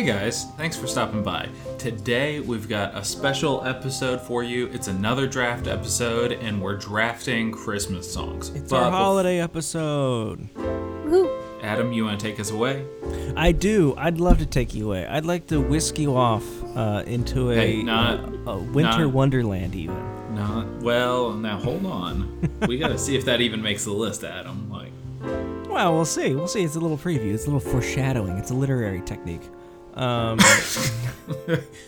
Hey guys, thanks for stopping by. Today we've got a special episode for you. It's another draft episode, and we're drafting Christmas songs. It's But our bef- holiday episode. Adam, you want to take us away? I do. I'd love to take you away. I'd like to whisk you off uh, into a, Hey, not- a, a winter not- wonderland, even. Not well. Now hold on. we got to see if that even makes the list, Adam. Like, Well, we'll see. We'll see. It's a little preview. It's a little foreshadowing. It's a literary technique. Um,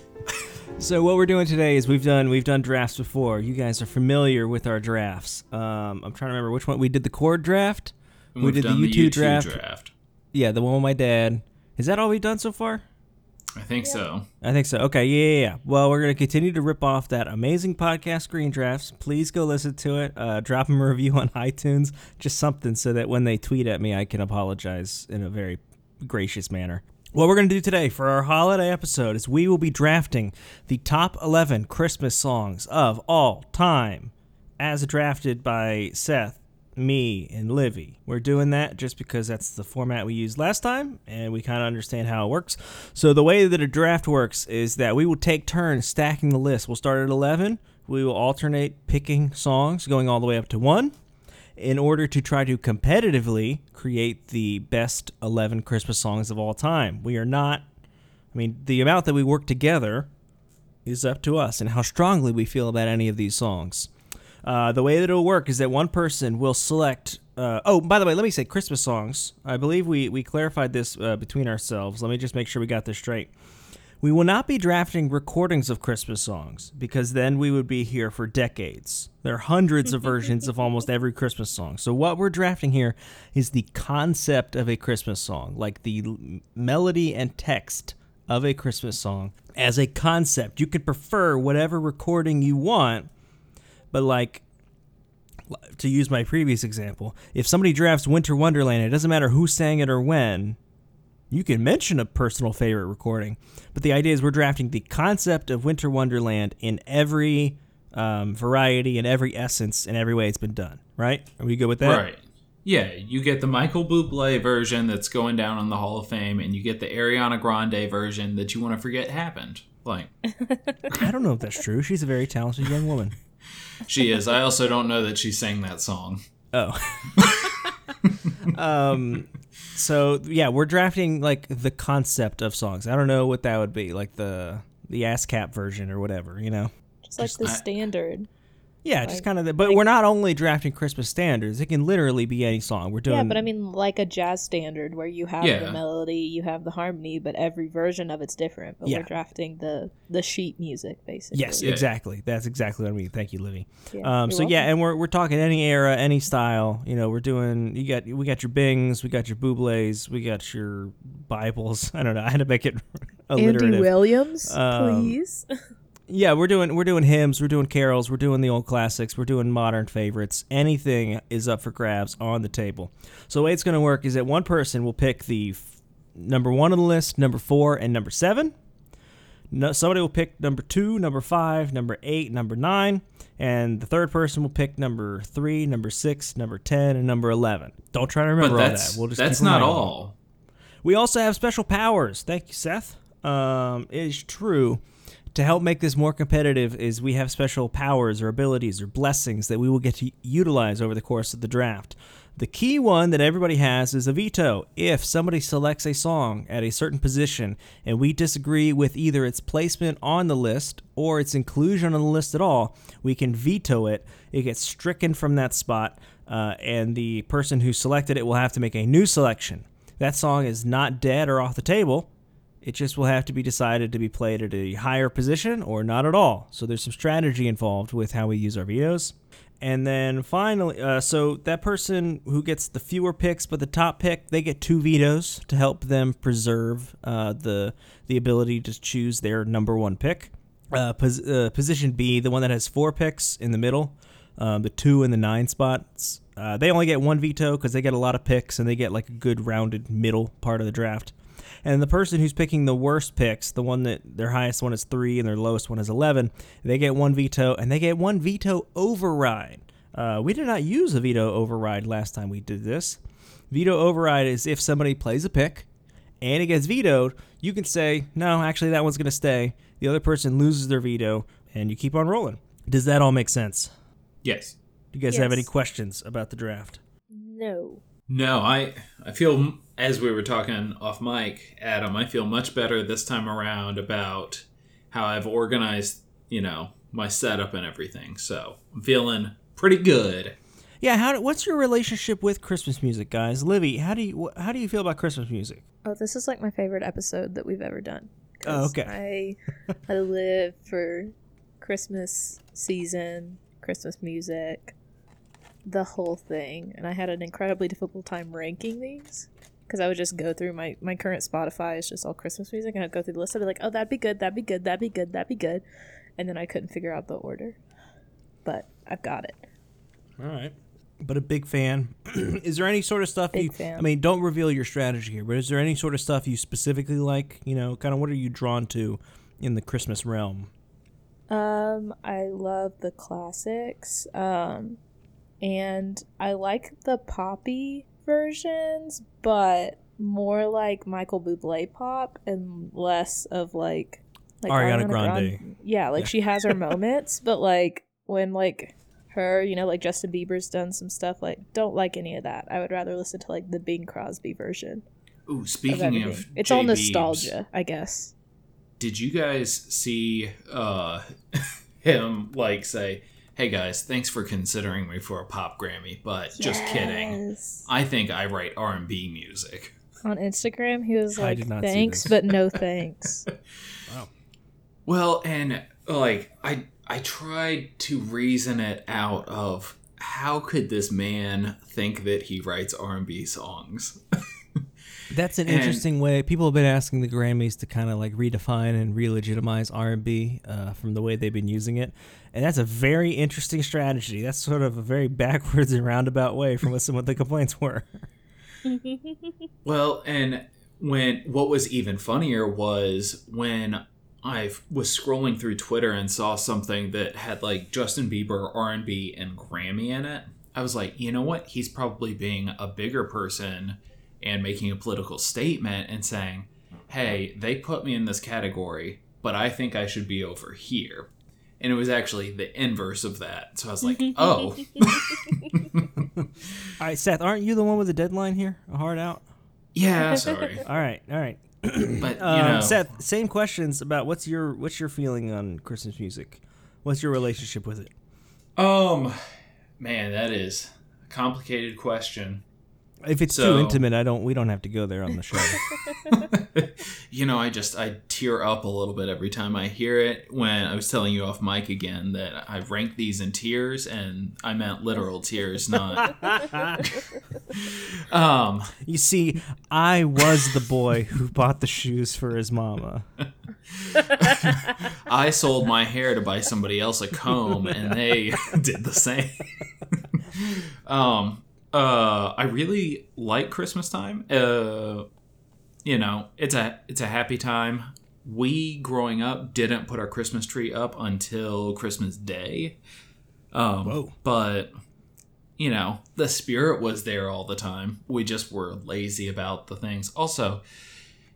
so what we're doing today is we've done we've done drafts before. You guys are familiar with our drafts. Um, I'm trying to remember which one we did. The chord draft. we did done the the U2 U2 draft. draft. Yeah, the one with my dad. Is that all we've done so far? I think so. I think so. Okay, yeah, yeah, yeah. Well, we're gonna continue to rip off that amazing podcast, Green Drafts. Please go listen to it. Uh, drop them a review on iTunes, just something, so that when they tweet at me, I can apologize in a very gracious manner. What we're gonna do today for our holiday episode is we will be drafting the top eleven Christmas songs of all time, as drafted by Seth, me, and Livy. We're doing that just because that's the format we used last time, and we kind of understand how it works. So the way that a draft works is that we will take turns stacking the list. We'll start at 11. We will alternate picking songs going all the way up to 1 in order to try to competitively create the best 11 Christmas songs of all time. We are not I mean, the amount that we work together is up to us and how strongly we feel about any of these songs. Uh, the way that it'll work is that one person will select. Uh, oh, by the way, let me say Christmas songs. I believe we, we clarified this uh, between ourselves. Let me just make sure we got this straight. We will not be drafting recordings of Christmas songs because then we would be here for decades. There are hundreds of versions of almost every Christmas song. So, what we're drafting here is the concept of a Christmas song, like the melody and text of a Christmas song as a concept. You could prefer whatever recording you want, but like to use my previous example, if somebody drafts Winter Wonderland, it doesn't matter who sang it or when. You can mention a personal favorite recording, but the idea is we're drafting the concept of Winter Wonderland in every um, variety and every essence and every way it's been done. Right? Are we good with that? Right. Yeah, you get the Michael Bublé version that's going down on the Hall of Fame, and you get the Ariana Grande version that you want to forget happened. Like, I don't know if that's true. She's a very talented young woman. she is. I also don't know that she sang that song. Oh. um so yeah, we're drafting like the concept of songs. I don't know what that would be, like the the ASCAP version or whatever, you know. Just like the I- standard. Yeah, just kind of. The, but we're not only drafting Christmas standards. It can literally be any song. We're doing. Yeah, but I mean like a jazz standard where you have Yeah. the melody, you have the harmony, but every version of it's different. But Yeah. we're drafting the the sheet music basically. Yes, Yeah. exactly. That's exactly what I mean. Thank you, Livy. Yeah, Um, you're so yeah, and we're, we're talking any era, any style. You know, we're doing. You got we got your Bings, we got your Bublés, we got your Bibles. I don't know. I had to make it alliterative. Andy Williams, Um, please. Yeah, we're doing we're doing hymns, we're doing carols, we're doing the old classics, we're doing modern favorites. Anything is up for grabs on the table. So the way it's going to work is that one person will pick the f- number one on the list, number four, and number seven. No, somebody will pick number two, number five, number eight, number nine, and the third person will pick number three, number six, number ten, and number eleven. Don't try to remember all that. We'll just that's keep not all. We also have special powers. Thank you, Seth. Um, it is true. To help make this more competitive, is we have special powers or abilities or blessings that we will get to utilize over the course of the draft. The key one that everybody has is a veto. If somebody selects a song at a certain position and we disagree with either its placement on the list or its inclusion on the list at all, we can veto it. It gets stricken from that spot, uh, and the person who selected it will have to make a new selection. That song is not dead or off the table. It just will have to be decided to be played at a higher position or not at all. So there's some strategy involved with how we use our vetoes. And then finally, uh, so that person who gets the fewer picks but the top pick, they get two vetoes to help them preserve uh, the the ability to choose their number one pick. Uh, pos- uh, position B, the one that has four picks in the middle, um, the two and the nine spots, uh, they only get one veto because they get a lot of picks and they get like a good rounded middle part of the draft. And the person who's picking the worst picks, the one that their highest one is three and their lowest one is 11, they get one veto and they get one veto override. Uh, we did not use a veto override last time we did this. Veto override is if somebody plays a pick and it gets vetoed, you can say, no, actually, that one's going to stay. The other person loses their veto, and you keep on rolling. Does that all make sense? Yes. Do you guys have any questions about the draft? No. No, I I feel as we were talking off mic, Adam, I feel much better this time around about how I've organized, you know, my setup and everything. So I'm feeling pretty good. Yeah, how? What's your relationship with Christmas music, guys? Livy, how do you how do you feel about Christmas music? Oh, this is like my favorite episode that we've ever done. Oh, 'Cause okay. I I live for Christmas season, Christmas music, the whole thing, and I had an incredibly difficult time ranking these because I would just go through my my current Spotify is just all Christmas music, and I'd go through the list. I'd be like, oh, that'd be good, that'd be good, that'd be good, that'd be good, and then I couldn't figure out the order, but I've got it. All right. But a big fan. is there any sort of stuff Big you? fan. I mean, don't reveal your strategy here. But is there any sort of stuff you specifically like? You know, kind of what are you drawn to in the Christmas realm? Um, I love the classics. Um, and I like the poppy versions, but more like Michael Bublé pop and less of like like Ariana Grande. Yeah, like Yeah. she has her moments, but like when like her, you know, like Justin Bieber's done some stuff. Like, don't like any of that. I would rather listen to like the Bing Crosby version Ooh, speaking everything. of it's J. all Beebs, nostalgia, I guess. Did you guys see uh him like say, "Hey guys, thanks for considering me for a pop Grammy, but just kidding. I think I write R&B music." on Instagram. He was like, did not see "Thanks, but no thanks." wow. Well, and like I I tried to reason it out of how could this man think that he writes R&B songs? That's an And- interesting way. People have been asking the Grammys to kind of like redefine and re-legitimize R&B uh, from the way they've been using it, and that's a very interesting strategy. That's sort of a very backwards and roundabout way from what some of the complaints were. Well, and when what was even funnier was when I was scrolling through Twitter and saw something that had like Justin Bieber, R&B, and Grammy in it. I was like, you know what? He's probably being a bigger person and making a political statement and saying, "Hey, they put me in this category, but I think I should be over here." And it was actually the inverse of that. So I was like, "Oh, All right, Seth, aren't you the one with the deadline here? A hard out. yeah, sorry." All right, all right. But you Um, know, Seth, same questions about what's your what's your feeling on Christmas music? What's your relationship with it? Um, man, that is a complicated question. If it's too intimate, I don't. We don't have to go there on the show. you know, I just I tear up a little bit every time I hear it. When I was telling you off mic again that I rank these in tears, and I meant literal tears, not. um, you see, I was the boy who bought the shoes for his mama. I sold my hair to buy somebody else a comb, and they did the same. um, uh, I really like Christmas time. Uh, you know, it's a it's a happy time. We growing up didn't put our Christmas tree up until Christmas Day. Um, Whoa. But you know, the spirit was there all the time. We just were lazy about the things. Also,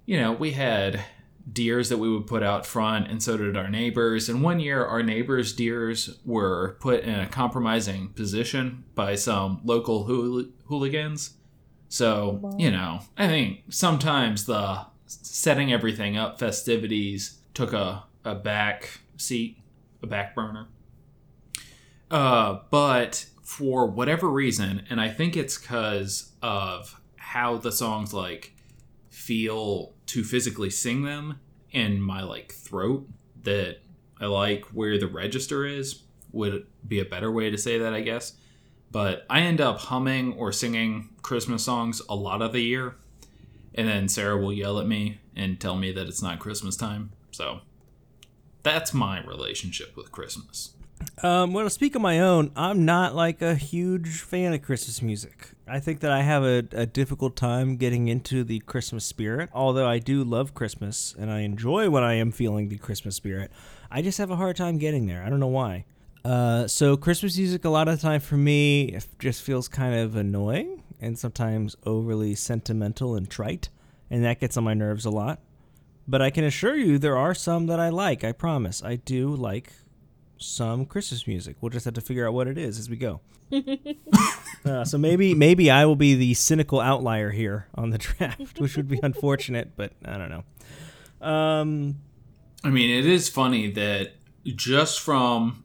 you know, we had deers that we would put out front, and so did our neighbors. And one year, our neighbors' deers were put in a compromising position by some local hool- hooligans. So, Wow. you know, I think sometimes the setting everything up festivities took a, a back seat, a back burner. Uh, but for whatever reason, and I think it's because of how the songs like feel to physically sing them in my like throat that I like where the register is would be a better way to say that I guess. But I end up humming or singing Christmas songs a lot of the year. And then Sarah will yell at me and tell me that it's not Christmas time. So that's my relationship with Christmas. Um, well, to speak of my own, I'm not like a huge fan of Christmas music. I think that I have a, a difficult time getting into the Christmas spirit. Although I do love Christmas and I enjoy when I am feeling the Christmas spirit, I just have a hard time getting there. I don't know why. Uh, so Christmas music, a lot of the time for me, just feels kind of annoying and sometimes overly sentimental and trite. and that gets on my nerves a lot. But I can assure you there are some that I like. I promise. I do like some Christmas music. We'll just have to figure out what it is as we go. uh, so maybe maybe I will be the cynical outlier here on the draft, which would be unfortunate, but I don't know. Um, I mean, it is funny that just from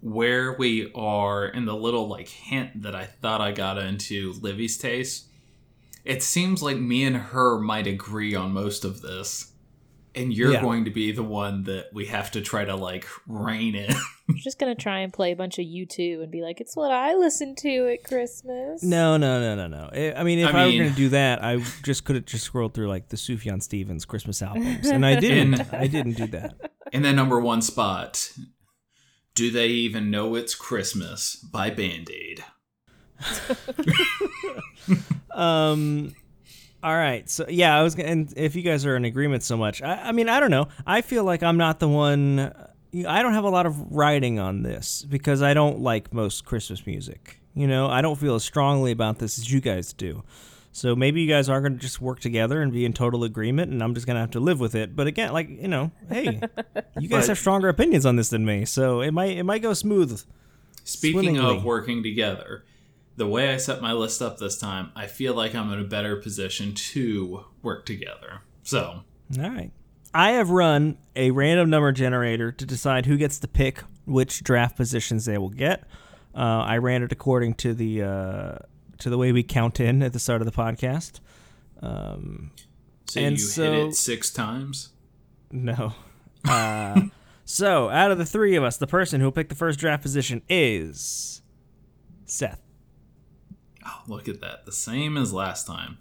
where we are and the little like hint that I thought I got into Livy's taste, it seems like me and her might agree on most of this. And you're Yeah. going to be the one that we have to try to like rein in. I'm just gonna try and play a bunch of U2 and be like, it's what I listen to at Christmas. no, no, no, no, no. I I mean, if I I, mean- were going to do that, I just could have just scrolled through like the Sufjan Stevens Christmas albums, and I didn't. And- I didn't do that. In the number one spot, Do They Even Know It's Christmas by Band Aid. Um. All right. So yeah, I was. gonna And if you guys are in agreement so much, I, I mean, I don't know. I feel like I'm not the one. Uh, I don't have a lot of writing on this because I don't like most Christmas music. You know, I don't feel as strongly about this as you guys do. So maybe you guys are going to just work together and be in total agreement, and I'm just going to have to live with it. But again, like you know, hey, you guys But- have stronger opinions on this than me, so it might it might go smooth. Speaking Swimmingly. of working together, the way I set my list up this time, I feel like I'm in a better position to work together. So, All right. I have run a random number generator to decide who gets to pick which draft positions they will get. Uh, I ran it according to the uh, to the way we count in at the start of the podcast. Um, so And you so- hit it six times. no. Uh, so, out of the three of us, the person who will pick the first draft position is Seth. Oh, look at that. The same as last time.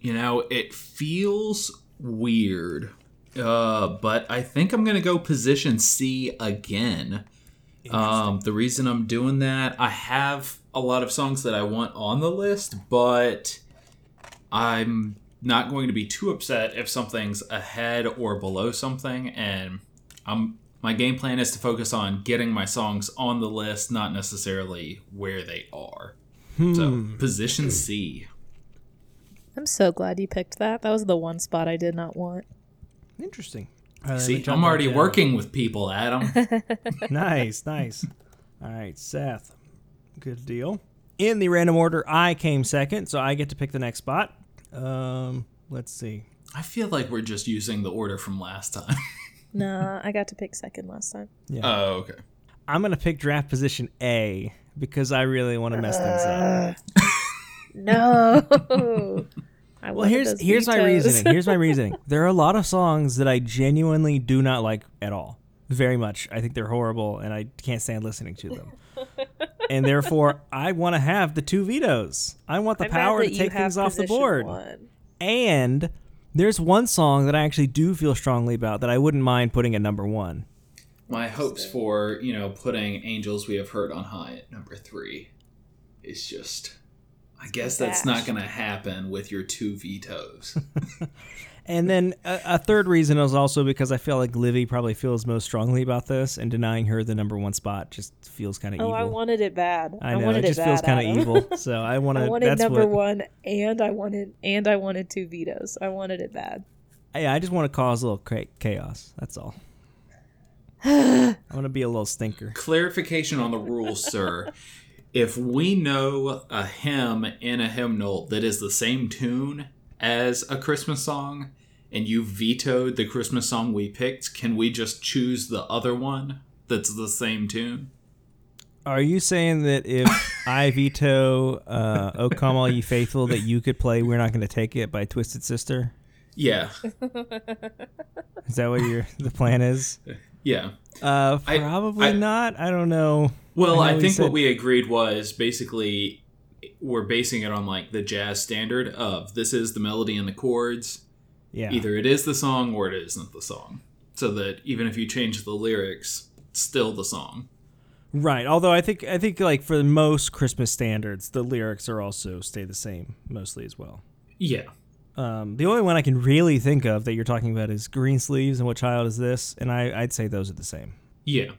You know, it feels weird. Uh, but I think I'm going to go position C again. Um, the reason I'm doing that, I have a lot of songs that I want on the list, but I'm not going to be too upset if something's ahead or below something. And I'm my game plan is to focus on getting my songs on the list, not necessarily where they are. So position C. I'm so glad you picked that. That was the one spot I did not want. Interesting. All right, let me See, I'm already down. working with people, Adam. nice, nice. All right, Seth. Good deal. In the random order, I came second, so I get to pick the next spot. Um, let's see. I feel like we're just using the order from last time. Nah, I got to pick second last time. Yeah. Oh, okay. I'm gonna pick draft position A because I really want to mess things up. No. I Well, here's here's my reasoning. Here's my reasoning. There are a lot of songs that I genuinely do not like at all. Very much. I think they're horrible, and I can't stand listening to them. and therefore, I want to have the two vetoes. I want the I'm power to take things off the board. one. And there's one song that I actually do feel strongly about that I wouldn't mind putting at number one. My hopes for, you know, putting Angels We Have Heard on High at number three is just. I guess that's not going to happen with your two vetoes. And then a, a third reason is also because I feel like Livy probably feels most strongly about this, and denying her the number one spot just feels kind of Oh, evil. I wanted it bad. I know wanted it just it feels kind of evil. So I want I to. wanted That's number what. one, and I wanted and I wanted two vetoes. I wanted it bad. Yeah, I just want to cause a little cha- chaos. That's all. I want to be a little stinker. Clarification on the rules, sir. If we know a hymn in a hymnal that is the same tune as a Christmas song, and you vetoed the Christmas song we picked, can we just choose the other one that's the same tune? Are you saying that if I veto uh, "O Come All Ye Faithful" that you could play "We're Not Going to Take It" by Twisted Sister? Yeah, Is that what your the plan is? yeah. Uh, probably I- not. I don't know. Well, I I, know we think said- what we agreed was basically we're basing it on like the jazz standard of this is the melody and the chords. Yeah. Either it is the song or it isn't the song. So that even if you change the lyrics, it's still the song. Right. Although I think I think like for most Christmas standards, the lyrics are also stay the same mostly as well. Yeah. Um, the only one I can really think of that you're talking about is Green Sleeves and What Child Is This, and I, I'd say those are the same. Yeah.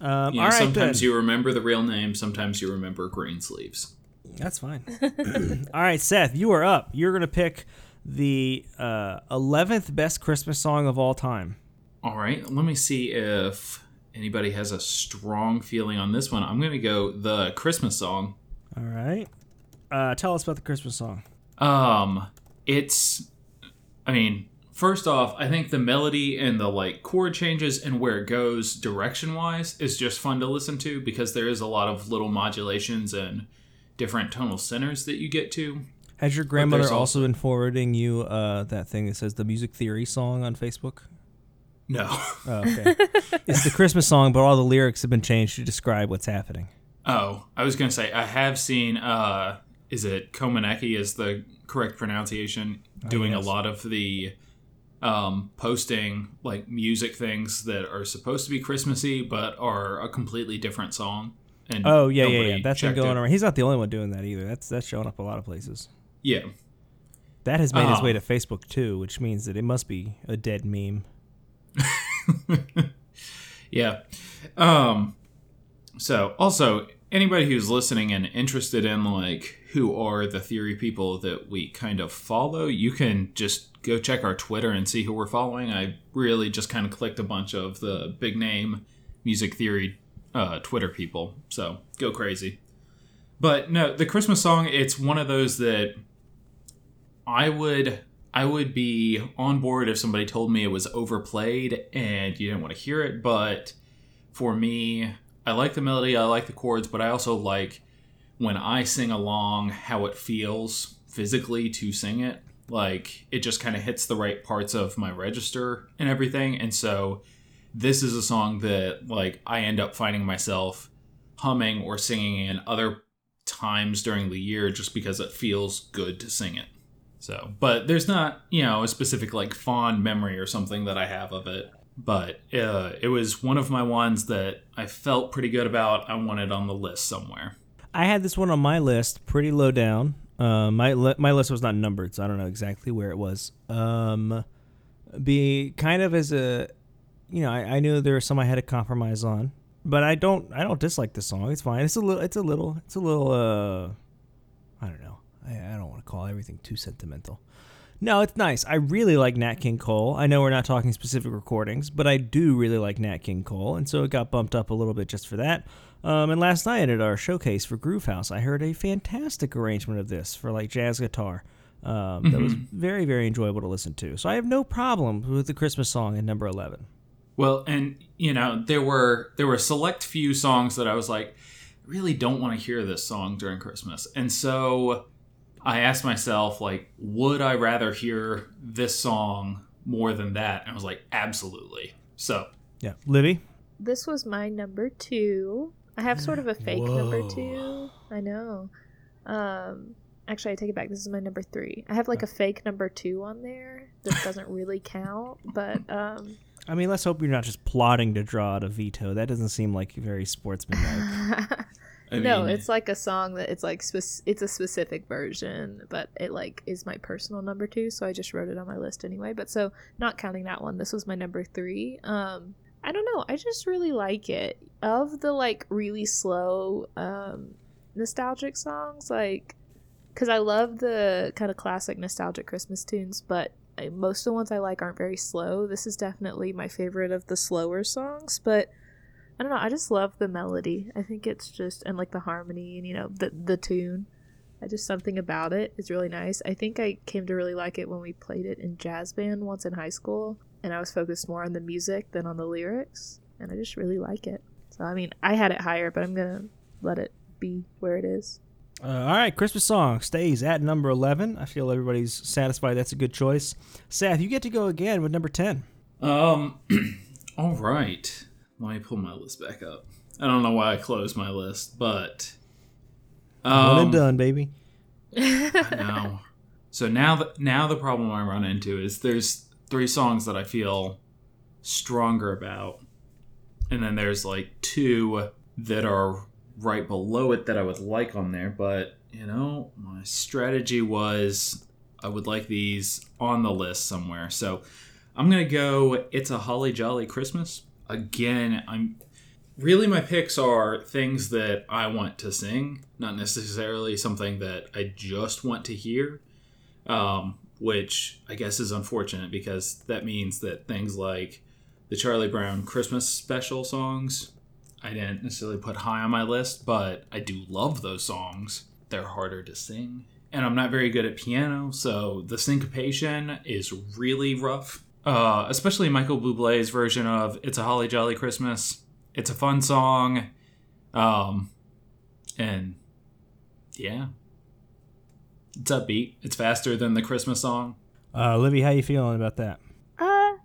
Um, You know, all right, sometimes then. you remember the real name, sometimes you remember green sleeves. That's fine. all right, Seth, you are up. You're gonna pick the uh, 11th best Christmas song of all time. All right, let me see if anybody has a strong feeling on this one. I'm going to go the Christmas song. All right. Uh, tell us about the Christmas song. Um, it's, I mean, first off, I think the melody and the like chord changes and where it goes direction wise is just fun to listen to because there is a lot of little modulations and different tonal centers that you get to. Has your grandmother also been forwarding you uh, that thing that says the music theory song on Facebook? No. Oh, okay. it's the Christmas song, but all the lyrics have been changed to describe what's happening. Oh, I was gonna say I have seen. uh Is it Komaneki? Is the correct pronunciation? Doing yes. a lot of the um posting like music things that are supposed to be Christmassy but are a completely different song. And Oh yeah, yeah, yeah. That's been going it. around. He's not the only one doing that either. That's that's showing up a lot of places. Yeah. That has made its Oh. way to Facebook too, which means that it must be a dead meme. Yeah. Um so also anybody who's listening and interested in like who are the theory people that we kind of follow, you can just go check our Twitter and see who we're following. I really just kind of clicked a bunch of the big name music theory uh, Twitter people. So go crazy. But no, the Christmas song, it's one of those that I would I would be on board if somebody told me it was overplayed and you didn't want to hear it, but for me, I like the melody, I like the chords, but I also like when I sing along how it feels physically to sing it. Like it just kind of hits the right parts of my register and everything. And so this is a song that like I end up finding myself humming or singing in other times during the year just because it feels good to sing it. So, but there's not, you know, a specific like fond memory or something that I have of it. But uh, it was one of my ones that I felt pretty good about. I wanted on the list somewhere. I had this one on my list, pretty low down. Uh, my li- my list was not numbered, so I don't know exactly where it was. Um, be kind of as a, you know, I, I knew there were some I had to compromise on, but I don't I don't dislike the song. It's fine. It's a little it's a little it's a little uh, I don't know. I, I don't want to call everything too sentimental. No, it's nice. I really like Nat King Cole. I know we're not talking specific recordings, but I do really like Nat King Cole, and so it got bumped up a little bit just for that. Um, and last night at our showcase for Groove House, I heard a fantastic arrangement of this for like jazz guitar. Um, That was very, very enjoyable to listen to. So I have no problem with the Christmas song at number eleven. Well, and you know, there were there were a select few songs that I was like, I really don't want to hear this song during Christmas. And so I asked myself like, would I rather hear this song more than that? And I was like, absolutely. So, Yeah, Livy. This was my number two. I have sort of a fake number two. I know. Um, actually, I take it back. This is my number three. I have like a fake number two on there. This doesn't really count, but um, I mean, let's hope you're not just plotting to draw out a veto. That doesn't seem like very sportsmanlike. I no, mean, it's like a song that it's like spec- it's a specific version, but it like is my personal number two, so I just wrote it on my list anyway. But so not counting that one, this was my number three. Um, I don't know, I just really like it. Of the like really slow, um, nostalgic songs, like because I love the kind of classic nostalgic Christmas tunes, but most of the ones I like aren't very slow. This is definitely my favorite of the slower songs, but I don't know. I just love the melody. I think it's just and like the harmony and you know the the tune. I just something about it is really nice. I think I came to really like it when we played it in jazz band once in high school, and I was focused more on the music than on the lyrics, and I just really like it. So I mean, I had it higher, but I'm gonna let it be where it is. Uh, all right, Christmas song stays at number 11. I feel everybody's satisfied that's a good choice. Seth, you get to go again with number 10. um, all right. Let me pull my list back up. I don't know why I closed my list, but One um, and done, baby. No. So now the now the problem I run into is there's three songs that I feel stronger about, and then there's like two that are right below it that I would like on there. But you know, my strategy was I would like these on the list somewhere. So I'm gonna go. It's a holly jolly Christmas again. I'm really my picks are things that I want to sing, not necessarily something that I just want to hear. Um, which I guess is unfortunate because that means that things like the Charlie Brown Christmas special songs I didn't necessarily put high on my list, but I do love those songs. They're harder to sing. And I'm not very good at piano, so the syncopation is really rough. Uh, especially Michael Bublé's version of "It's a Holly Jolly Christmas." It's a fun song, um, and yeah, it's upbeat. It's faster than the Christmas song. Uh, Livy, how you feeling about that? Uh, I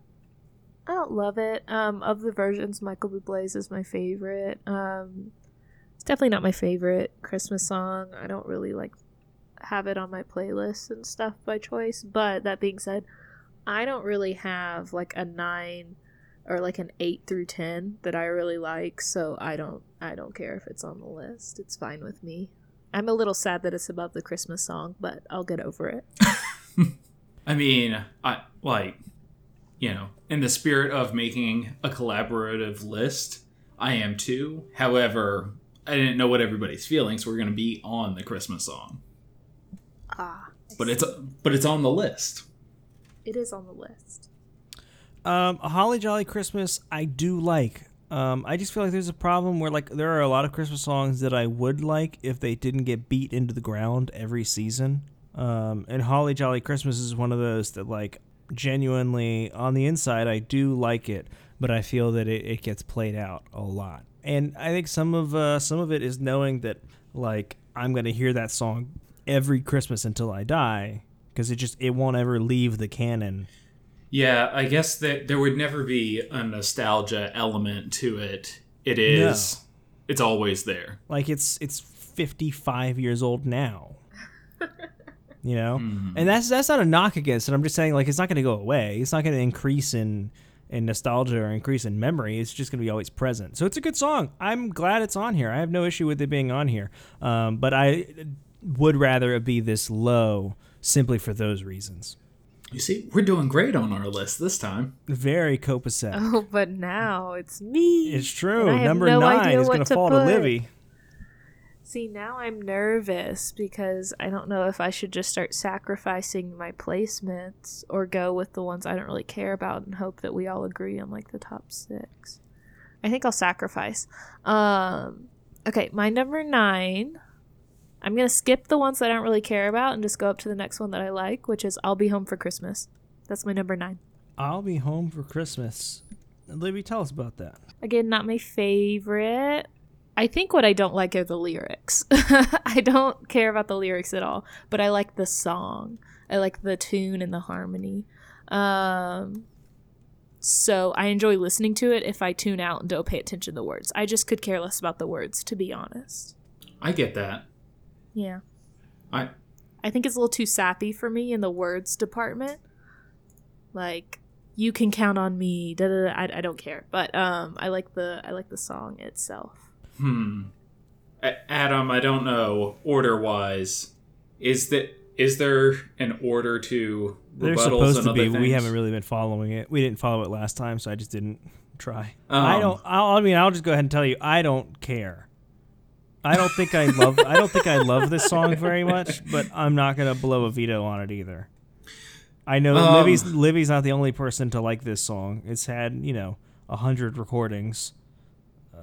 don't love it. Um, of the versions, Michael Bublé's is my favorite. Um, it's definitely not my favorite Christmas song. I don't really like have it on my playlist and stuff by choice. But that being said, I don't really have like a nine or like an eight through ten that I really like. So I don't I don't care if it's on the list. It's fine with me. I'm a little sad that it's above the Christmas song, but I'll get over it. I mean, I like, you know, in the spirit of making a collaborative list, I am too. However, I didn't know what everybody's feeling, so we're going to be on the Christmas song. Ah, But it's but it's on the list. It is on the list. Um, a Holly Jolly Christmas, I do like. Um, I just feel like there's a problem where like there are a lot of Christmas songs that I would like if they didn't get beat into the ground every season. Um, and Holly Jolly Christmas is one of those that like genuinely on the inside I do like it, but I feel that it, it gets played out a lot. And I think some of uh, some of it is knowing that like I'm gonna hear that song every Christmas until I die because it just it won't ever leave the canon. Yeah, I guess that there would never be a nostalgia element to it. It is. It's always there. like it's it's 55 years old now. You know? And that's that's not a knock against it. I'm just saying like it's not going to go away. It's not going to increase in in nostalgia or increase in memory. It's just going to be always present. So it's a good song. I'm glad it's on here. I have no issue with it being on here. Um, but i would rather it be this low simply for those reasons You see, we're doing great on our list this time. very copacetic Oh, but now it's me. it's true And I have number no nine is going to to fall to livy See, now I'm nervous because I don't know if I should just start sacrificing my placements or go with the ones I don't really care about and hope that we all agree on like the top six. I think I'll sacrifice. Um, okay, my number nine. I'm gonna skip the ones that I don't really care about and just go up to the next one that I like, which is "I'll Be Home for Christmas." That's my number nine. i'll be home for christmas livy tell us about that Again, not my favorite. I think what I don't like are the lyrics. I don't care about the lyrics at all, but I like the song. I like the tune and the harmony. Um, so I enjoy listening to it if I tune out and don't pay attention to the words. I just could care less about the words, to be honest. I get that. Yeah. I I think it's a little too sappy for me in the words department. Like you can count on me. Da, da, da. I, I don't care, but um, I like the I like the song itself. hmm. A- Adam, I don't know order wise. Is that is there an order to They're rebuttals supposed and to other be. things? We haven't really been following it. We didn't follow it last time, so I just didn't try. Um, I don't. I'll, I mean, I'll just go ahead and tell you, I don't care. I don't think I love. I don't think I love this song very much, but I'm not gonna blow a veto on it either. I know Um, Livy's Livy's not the only person to like this song. It's had you know a hundred recordings.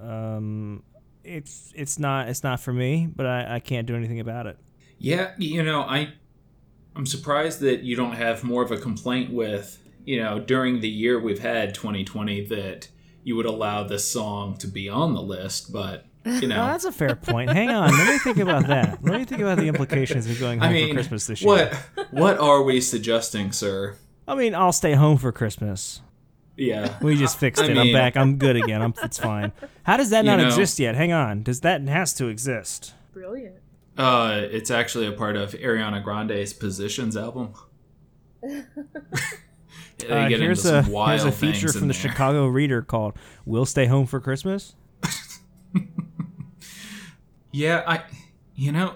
Um, it's it's not it's not for me, but I, I can't do anything about it. Yeah, you know, I I'm surprised that you don't have more of a complaint with, you know, during the year we've had 2020 that you would allow this song to be on the list, but you know, Well, that's a fair point. Hang on, let me think about that. Let me think about the implications of going home I mean, for Christmas this year. what what are we suggesting, sir? I mean, I'll stay home for Christmas. Yeah. We just fixed I it. I'm back. I'm good again. I'm, it's fine. How does that not know- exist yet? Hang on. Does that it has to exist? Brilliant. Uh, it's actually a part of Ariana Grande's Positions album. they Uh, here's a wild here's a feature from the there. Chicago Reader called "We'll Stay Home for Christmas." Yeah, I, you know,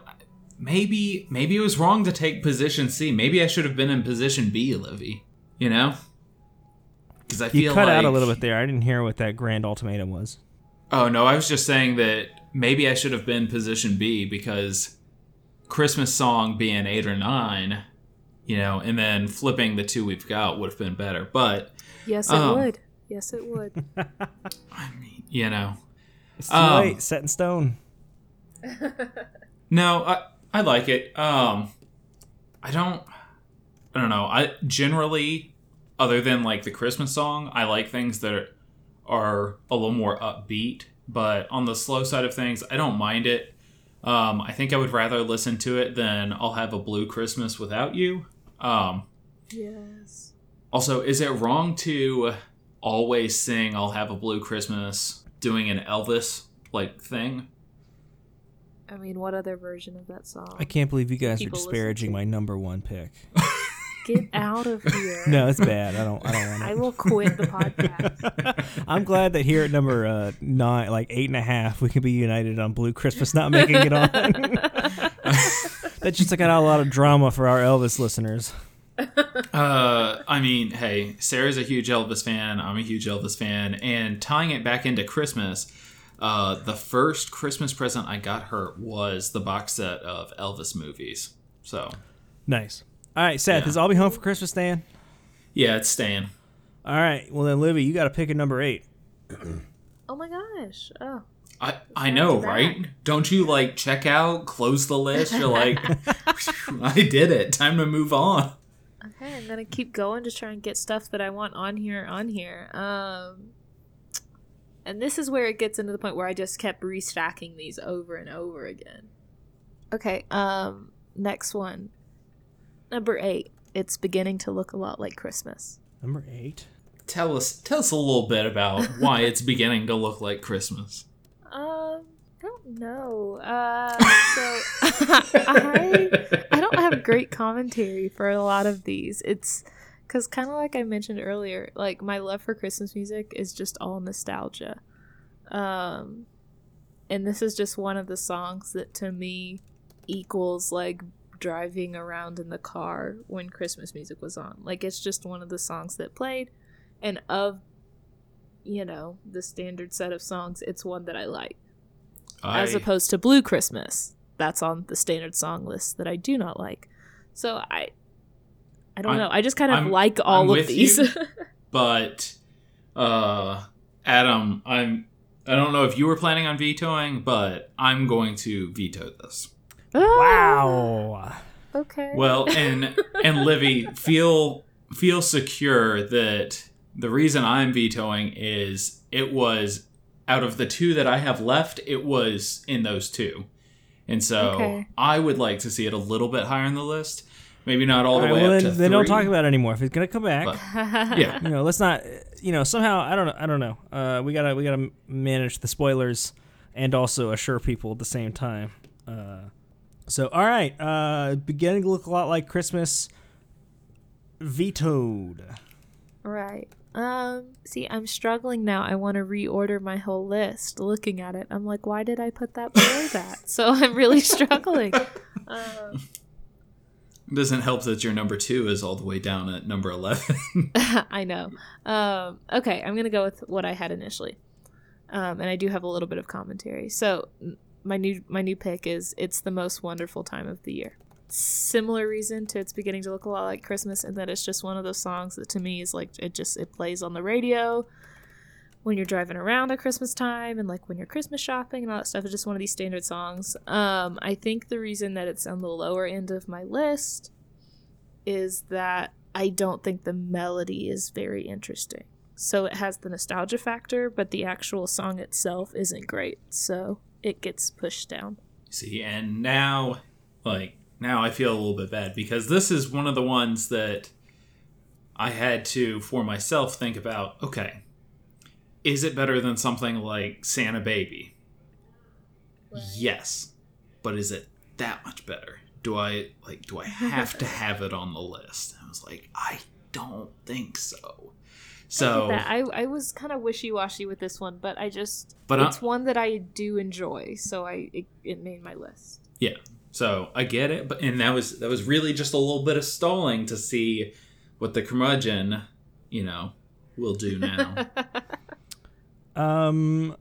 maybe maybe it was wrong to take position C. Maybe I should have been in position B, Livy. You know, because I You cut like out a little bit there. I didn't hear what that grand ultimatum was. Oh no, I was just saying that maybe I should have been position B because Christmas song being eight or nine, you know, and then flipping the two we've got would have been better. But Yes, it Um, would. Yes, it would. I mean, you know, It's too Um, late. Set in stone. no, I I like it. Um, I don't, I don't know. I generally, other than like the Christmas song, I like things that are a little more upbeat. But on the slow side of things, I don't mind it. Um, I think I would rather listen to it than I'll have a blue Christmas without you. Um, yes. Also, is it wrong to always sing "I'll Have a Blue Christmas" doing an Elvis like thing? I mean, what other version of that song? I can't believe you guys are People listen disparaging to- my number one pick. Get out of here. No, it's bad. I don't. I don't want to I will quit the podcast. I'm glad that here at number uh, nine, like eight and a half, we can be united on Blue Christmas not making it on. that just got out a lot of drama for our Elvis listeners. Uh, I mean, hey, Sarah's a huge Elvis fan. I'm a huge Elvis fan, and tying it back into Christmas, uh, the first Christmas present I got her was the box set of Elvis movies. So, Nice. All right, Seth, Yeah. is I'll be home for Christmas, Dan? yeah, it's staying. All right. Well, then, Livy, you got to pick a number eight. oh my gosh. Oh. I, I know, back. right? Don't you like check out, close the list? You're like, I did it. Time to move on. Okay, I'm gonna keep going to try and get stuff that I want on here on here. Um, and this is where it gets into the point where I just kept restacking these over and over again. Okay, um, next one, number eight. It's beginning to look a lot like Christmas. Number eight. Tell us, tell us a little bit about why it's beginning to look like Christmas. Um, I don't know. Uh, so I I don't have great commentary for a lot of these. It's because kind of like I mentioned earlier, like my love for Christmas music is just all nostalgia. Um, and this is just one of the songs that to me equals like driving around in the car when Christmas music was on. Like it's just one of the songs that played, and of you know the standard set of songs, it's one that I like as opposed to Blue Christmas. That's on the standard song list that I do not like. So I I don't I'm- know. I just kind of I'm- like all I'm of with these. you. but uh adam i'm i don't know if you were planning on vetoing but i'm going to veto this Ah, Wow. Okay. well and and livy feel feel secure that the reason i'm vetoing is it was out of the two that i have left it was in those two and so Okay. i would like to see it a little bit higher on the list maybe not all All the right, way well, up then, to then they don't talk about it anymore. If it's gonna come back, but yeah you know, let's not. You know, somehow I don't know. I don't know. Uh, we gotta we gotta manage the spoilers and also assure people at the same time. Uh, so all right, uh, beginning to look a lot like Christmas. Vetoed. right. Um. See, I'm struggling now. I want to reorder my whole list. Looking at it, I'm like, why did I put that below that? So I'm really struggling. Um, It doesn't help that your number two is all the way down at number 11. I know. Um, okay, I'm gonna go with what I had initially, um, and I do have a little bit of commentary. So my new my new pick is "It's the Most Wonderful Time of the Year." Similar reason to it's beginning to look a lot like Christmas, and that it's just one of those songs that to me is like it just it plays on the radio when you're driving around at Christmas time and like when you're Christmas shopping and all that stuff. It's just one of these standard songs. Um, I think the reason that it's on the lower end of my list is that I don't think the melody is very interesting. So it has the nostalgia factor, but the actual song itself isn't great. So it gets pushed down. See, and now, like, now I feel a little bit bad because this is one of the ones that I had to, for myself, think about okay, is it better than something like Santa Baby? Yes. But is it that much better? Do I, like, do I have to have it on the list? I was like, I don't think so. So, I. I, I was kind of wishy washy with this one, but I just But I- it's one that I do enjoy, so I it, it made my list. Yeah. So I get it, but and that was that was really just a little bit of stalling to see what the curmudgeon, you know, will do now. Um,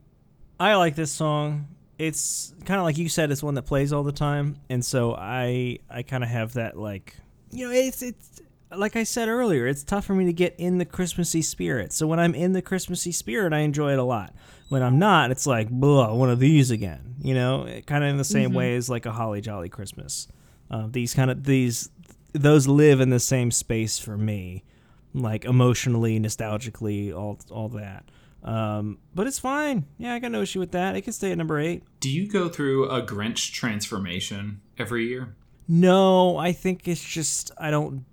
I like this song. It's kind of like you said. It's one that plays all the time, and so I I kind of have that like you know, it's it's like I said earlier, it's tough for me to get in the Christmassy spirit. So when I'm in the Christmassy spirit, I enjoy it a lot. When I'm not, it's like, blah, one of these again. You know, kind of in the same Mm-hmm. way as like a Holly Jolly Christmas. Uh, these kind of these those live in the same space for me, like emotionally, nostalgically, all all that. Um, but it's fine. Yeah, I got no issue with that. It can stay at number eight. Do you go through a Grinch transformation every year? No, I think it's just I don't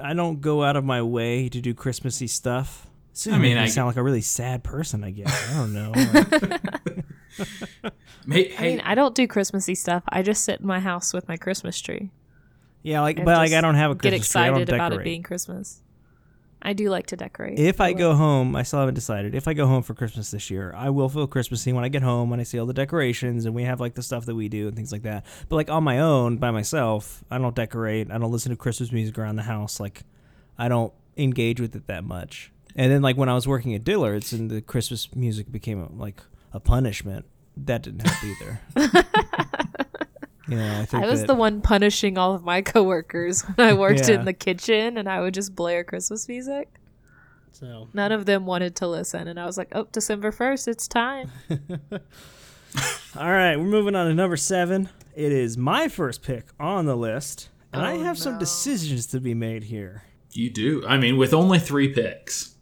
I don't go out of my way to do Christmassy stuff. So I I mean, mean, I I- sound like a really sad person. I guess I don't know. Like, May- I mean, I don't do Christmassy stuff. I just sit in my house with my Christmas tree. yeah, like but like I don't have a Get Christmas tree. I don't excited about it being Christmas. I do like to decorate. If I go home, I still haven't decided. If I go home for Christmas this year, I will feel Christmassy when I get home when I see all the decorations and we have like the stuff that we do and things like that. But like on my own, by myself, I don't decorate. I don't listen to Christmas music around the house. Like I don't engage with it that much. And then like when I was working at Dillard's and the Christmas music became a, like a punishment, that didn't help either. you know, I think I was that- the one punishing all of my coworkers when I worked Yeah. in the kitchen and I would just blare Christmas music. so. None of them wanted to listen, and I was like, "Oh, December first, it's time." All right, we're moving on to number seven. It is my first pick on the list, and I Oh, have some decisions to be made here. you do. I mean, with only three picks.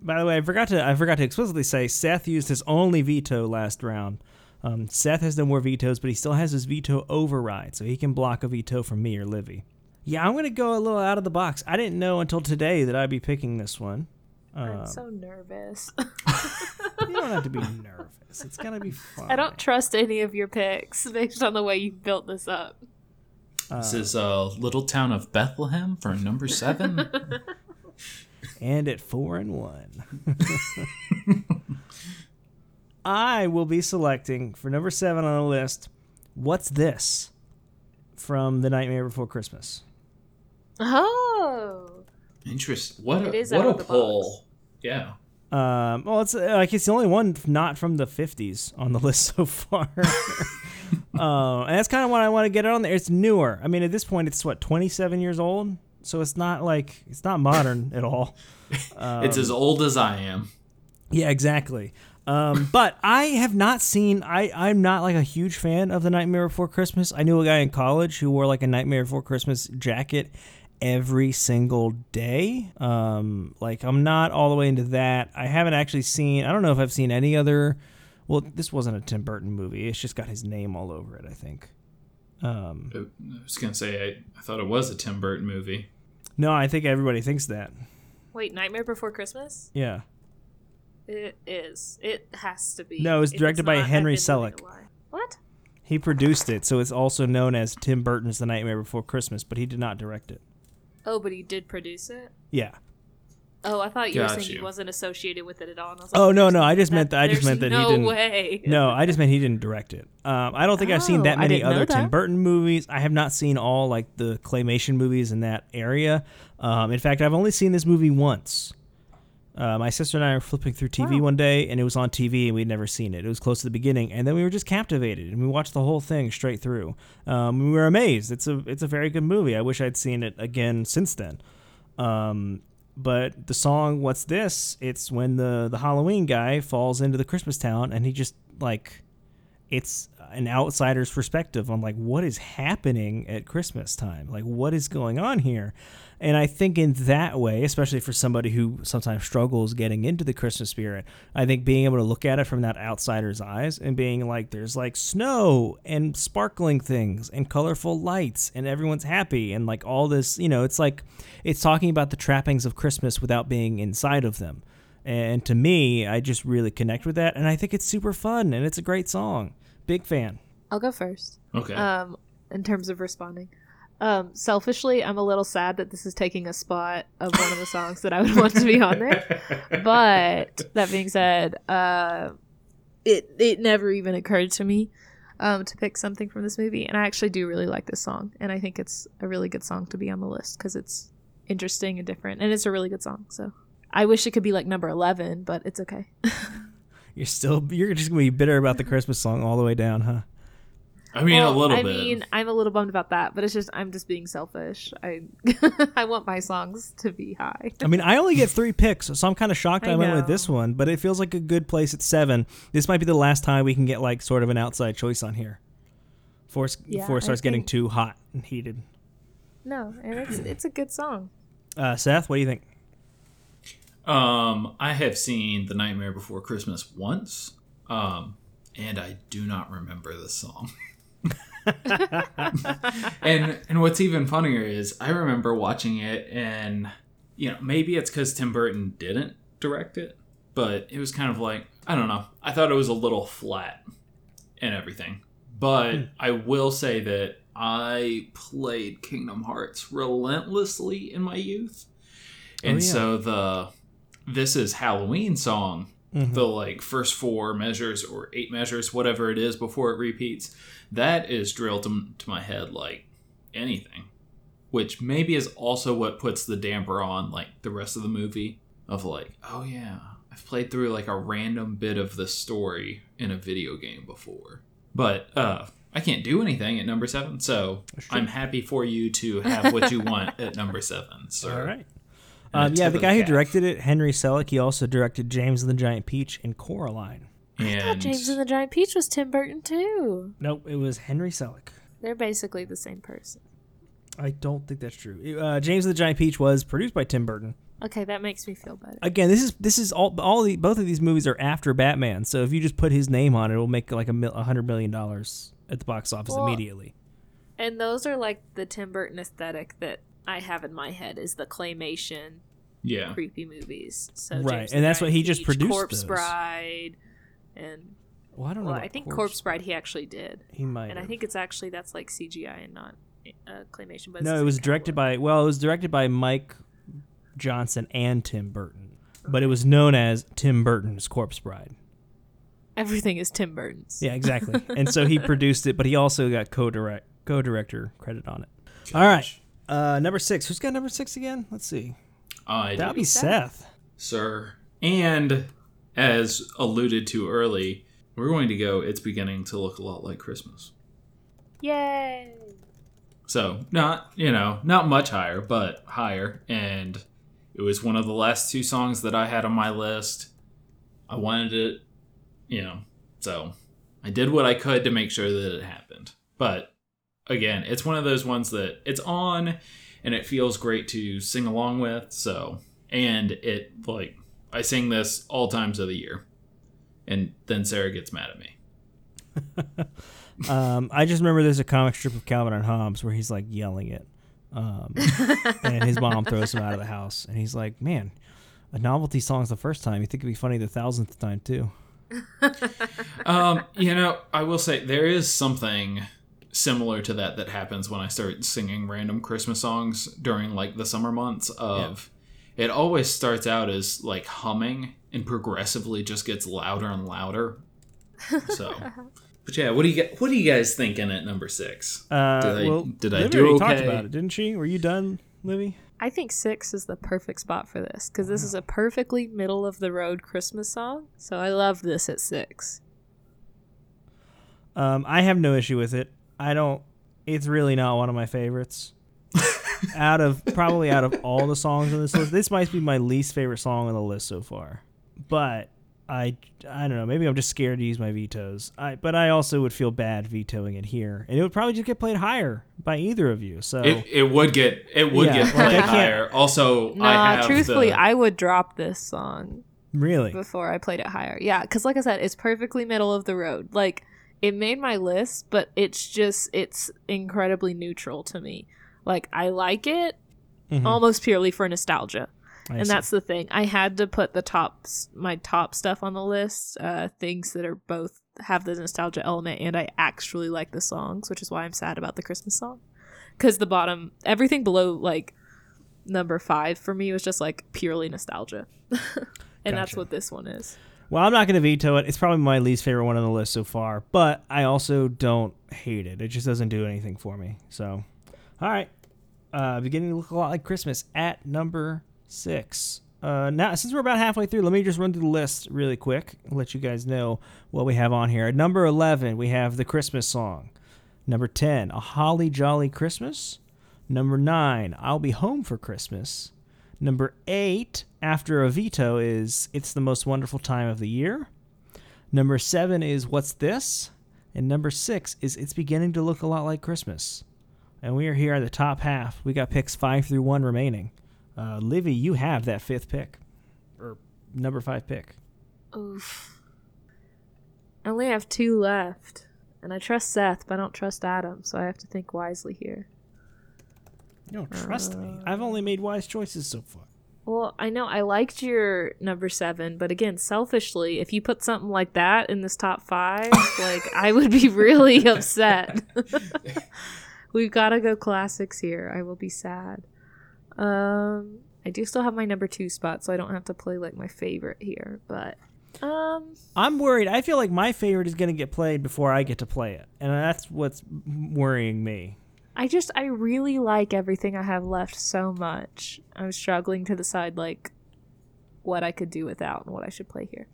By the way, I forgot to I forgot to explicitly say Seth used his only veto last round. Um, Seth has no more vetoes, but he still has his veto override, so he can block a veto from me or Livy. Yeah, I'm gonna go a little out of the box. I didn't know until today that I'd be picking this one. I'm Uh, so nervous. you don't have to be nervous. It's gonna be fun. I don't trust any of your picks based on the way you built this up. This is a little town of Bethlehem for number seven. and at four and one. I will be selecting for number seven on the list. What's this from The Nightmare Before Christmas? Oh, interesting. What a It is what a of the pull. Yeah. Um, well, it's uh, like it's the only one not from the '50s on the list so far. uh, and that's kind of what I want to get on there. It's newer. I mean, at this point, it's what 27 years old, so it's not like it's not modern at all. it's as old as I am. Yeah, exactly. Um, but I have not seen. I I'm not like a huge fan of the Nightmare Before Christmas. I knew a guy in college who wore like a Nightmare Before Christmas jacket every single day. Um, like I'm not all the way into that. I haven't actually seen. I don't know if I've seen any other. Well, this wasn't a Tim Burton movie. It's just got his name all over it. I think. Um, I was gonna say I, I thought it was a Tim Burton movie. no, I think everybody thinks that. wait, Nightmare Before Christmas? Yeah. It is. It has to be. No, it was it's directed by not, Henry been Selick. What? He produced it, so it's also known as Tim Burton's The Nightmare Before Christmas, but he did not direct it. Oh, but he did produce it. Yeah. Oh, I thought you were Got saying he wasn't associated with it at all. And I was like, Oh no, no, I just that- meant that, I just meant that no he didn't. way. No, I just meant he didn't direct it. Um, I don't think I've seen Oh, that many didn't know other Tim. Burton movies. I have not seen all like the claymation movies in that area. Um, in fact, I've only seen this movie once. Uh, my sister and I were flipping through TV Wow. one day, and it was on TV, and we'd never seen it. It was close to the beginning, and then we were just captivated, and we watched the whole thing straight through. Um, we were amazed. It's a it's a very good movie. I wish I'd seen it again since then. Um, but the song "What's This?" It's when the the Halloween guy falls into the Christmas town, and he just like it's an outsider's perspective on like what is happening at Christmas time, like what is going on here. And I think in that way, especially for somebody who sometimes struggles getting into the Christmas spirit, I think being able to look at it from that outsider's eyes and being like, there's like snow and sparkling things and colorful lights and everyone's happy and like all this, you know, it's like it's talking about the trappings of Christmas without being inside of them. And to me, I just really connect with that. And I think it's super fun and it's a great song. Big fan. I'll go first. Okay. Um, in terms of responding, um, selfishly, I'm a little sad that this is taking a spot of one of the songs that I would want to be on there. But that being said, uh, it it never even occurred to me um, to pick something from this movie, and I actually do really like this song, and I think it's a really good song to be on the list because it's interesting and different, and it's a really good song. So I wish it could be like number eleven, but it's okay. You're still you're just gonna be bitter about the Christmas song all the way down, huh? I mean, Well, a little I bit. mean, I'm a little bummed about that, but it's just I'm just being selfish. I I want my songs to be high. I mean, I only get three picks, so I'm kind of shocked I, I went with this one. But it feels like a good place at seven. This might be the last time we can get like sort of an outside choice on here. Before, it's- Yeah, before it I starts getting too hot and heated. No, and it's it's a good song. Uh, Seth, what do you think? Um, I have seen The Nightmare Before Christmas once, um, and I do not remember the song. and and what's even funnier is I remember watching it, and you know maybe it's because Tim Burton didn't direct it, but it was kind of like I don't know. I thought it was a little flat and everything, but I will say that I played Kingdom Hearts relentlessly in my youth, and Oh, yeah. so the this is Halloween song Mhm. the like first four measures or eight measures, whatever it is, before it repeats, that is drilled to, to my head like anything. Which maybe is also what puts the damper on like the rest of the movie of like, oh yeah, I've played through like a random bit of the story in a video game before. But uh I can't do anything at number seven, so I'm happy for you to have what you want at number seven. All right. And a Um, yeah, the of guy who directed it, Henry Selick, he also directed James and the Giant Peach and Coraline. I thought And James and the Giant Peach was Tim Burton too. Nope, it was Henry Selick. They're basically the same person. I don't think that's true. Uh, James and the Giant Peach was produced by Tim Burton. Okay, that makes me feel better. Again, this is this is all all the both of these movies are after Batman. So if you just put his name on it, it'll make like a, mil, a hundred million dollars at the box office Well, immediately. And those are like the Tim Burton aesthetic that I have in my head is the claymation yeah. creepy movies. So Right, James and that's what he just Peach, produced Corpse those. Bride, and Well, I don't know. well, about I think Corpse Bride he actually did, He might. and I think it's actually that's like CGI and not uh, claymation. But no, it was directed by well, it was directed by Mike Johnson and Tim Burton, but it was known as Tim Burton's Corpse Bride. everything is Tim Burton's. Yeah, exactly. and so he produced it, but he also got co-direct co-director credit on it. All right, uh, number six. Who's got number six again? Let's see. I That'd do. be Seth. sir. And as alluded to early, we're going to go. It's beginning to look a lot like Christmas. Yay! So not you know not much higher, but higher. And it was one of the last two songs that I had on my list. I wanted it, you know. So I did what I could to make sure that it happened. But again, it's one of those ones that it's on and it feels great to sing along with. So and it like I sing this all times of the year. And then Sarah gets mad at me. Um, I just remember there's a comic strip of Calvin and Hobbes where he's like yelling it, um, and his mom throws him out of the house, and he's like, "Man, a novelty song's the first time. You think it'd be funny the thousandth time too?" um, you know, I will say there is something similar to that that happens when I start singing random Christmas songs during like the summer months of it always starts out as like humming and progressively just gets louder and louder. So But yeah, what do you get what are you guys thinking at number 6? Uh, Did I- well, did I Livy do already talked about it, didn't she? Were you done, Livy? I think six is the perfect spot for this because this is a perfectly middle of the road Christmas song. So I love this at six. Um, I have no issue with it. I don't. It's really not one of my favorites. out of probably out of all the songs on this list, this might be my least favorite song on the list so far. But I, I don't know. Maybe I'm just scared to use my vetoes. I, but I also would feel bad vetoing it here, and it would probably just get played higher by either of you. So It, it would get it would Yeah, get like, played I higher. Also, I Nah, have truthfully, the, I would drop this song really, before I played it higher. Yeah, because like I said, it's perfectly middle of the road. Like it made my list, but it's just it's incredibly neutral to me. Like I like it Mhm. almost purely for nostalgia. I and see. that's the thing. I had to put the top my top stuff on the list, uh things that are both have the nostalgia element and I actually like the songs, which is why I'm sad about the Christmas song. Cuz the bottom everything below like number 5 for me was just like purely nostalgia. and that's what this one is. Well, I'm not going to veto it. It's probably my least favorite one on the list so far, but I also don't hate it. It just doesn't do anything for me. So, all right. Uh, beginning to look a lot like Christmas at number six. Uh, now, since we're about halfway through, let me just run through the list really quick let you guys know what we have on here. At number 11, we have the Christmas song. Number 10, A Holly Jolly Christmas. Number 9, I'll Be Home for Christmas. Number 8, after a veto, is It's the Most Wonderful Time of the Year. Number 7 is What's This? And number 6 is It's Beginning to Look a Lot Like Christmas. And we are here at the top half. We got picks 5 through 1 remaining. Uh, Livy, you have that fifth pick, or number 5 pick. Oof. I only have two left. And I trust Seth, but I don't trust Adam, so I have to think wisely here. Don't trust me. I've only made wise choices so far. Well, I know I liked your number seven, but again, selfishly, if you put something like that in this top five, like I would be really upset. We've got to go classics here. I will be sad. Um, I do still have my number two spot, so I don't have to play like my favorite here. But um, I'm worried. I feel like my favorite is going to get played before I get to play it, and that's what's worrying me. I just I really like everything I have left so much. I'm struggling to decide like what I could do without and what I should play here.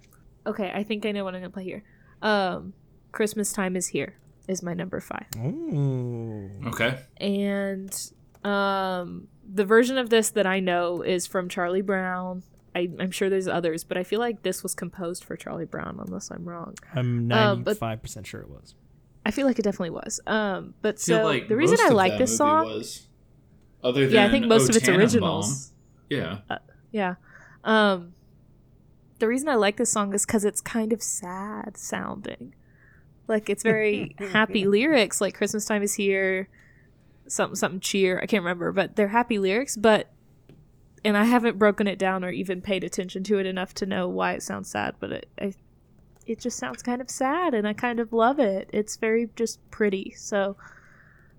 Okay, I think I know what I'm gonna play here. Um, Christmas time is here is my number five, Ooh. Okay. and um, the version of this that I know is from Charlie Brown. I, I'm sure there's others, but I feel like this was composed for Charlie Brown, unless I'm wrong. I'm Um, but- 95% sure it was. I feel like it definitely was. Um, but so like the reason I like this song, was, other than yeah, I think most of its originals. Tannenbaum, Yeah. Yeah. Um the reason I like this song is cuz it's kind of sad sounding. Like it's very happy lyrics like Christmas time is here, something something cheer. I can't remember, but they're happy lyrics, but and I haven't broken it down or even paid attention to it enough to know why it sounds sad, but it I, it just sounds kind of sad and I kind of love it. It's very just pretty. So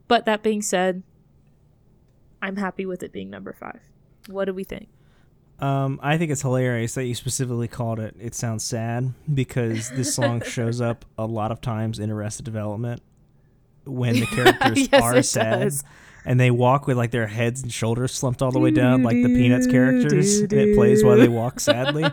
but that being said, I'm happy with it being number 5. What do we think? Um, I think it's hilarious that you specifically called it It Sounds Sad because this song shows up a lot of times in Arrested Development when the characters Yes, are sad. does. And they walk with like their heads and shoulders slumped all the way down, like the Peanuts characters. And it plays while they walk sadly.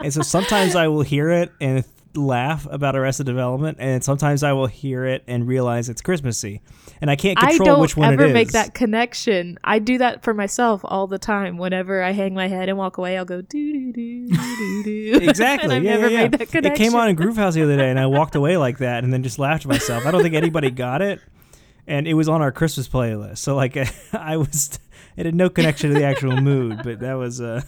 and so sometimes I will hear it and laugh about Arrested Development, and sometimes I will hear it and realize it's Christmassy. And I can't I control don't which one ever it is. make that connection. I do that for myself all the time. Whenever I hang my head and walk away, I'll go doo doo doo doo doo. Exactly. I've yeah, never yeah, yeah. made that It connection. came on in Groove House the other day, and I walked away like that, and then just laughed to myself. I don't think anybody got it, and it was on our Christmas playlist. So like, I was, it had no connection to the actual mood, but that was. Uh,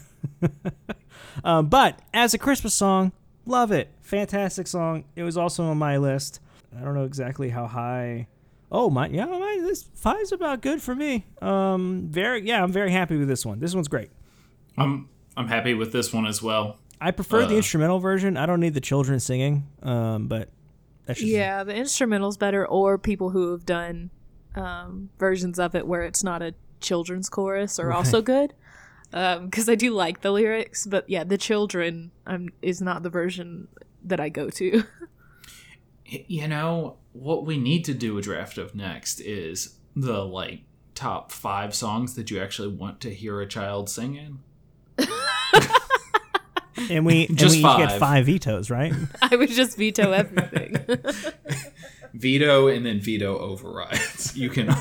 um, but as a Christmas song, love it. Fantastic song. It was also on my list. I don't know exactly how high. Oh my, yeah, my this five's about good for me. Um, very, yeah, I'm very happy with this one. This one's great. I'm I'm happy with this one as well. I prefer the Uh. instrumental version. I don't need the children singing. Um, but that's just Yeah, the instrumental's better, or people who have done um, versions of it where it's not a children's chorus are also good. Because I do like the lyrics, but yeah, the children um, is not the version that I go to. You know what we need to do a draft of next is the like top five songs that you actually want to hear a child singing. and we and Just we each get five. five vetoes, right? I would just veto everything. Veto and then veto overrides. You can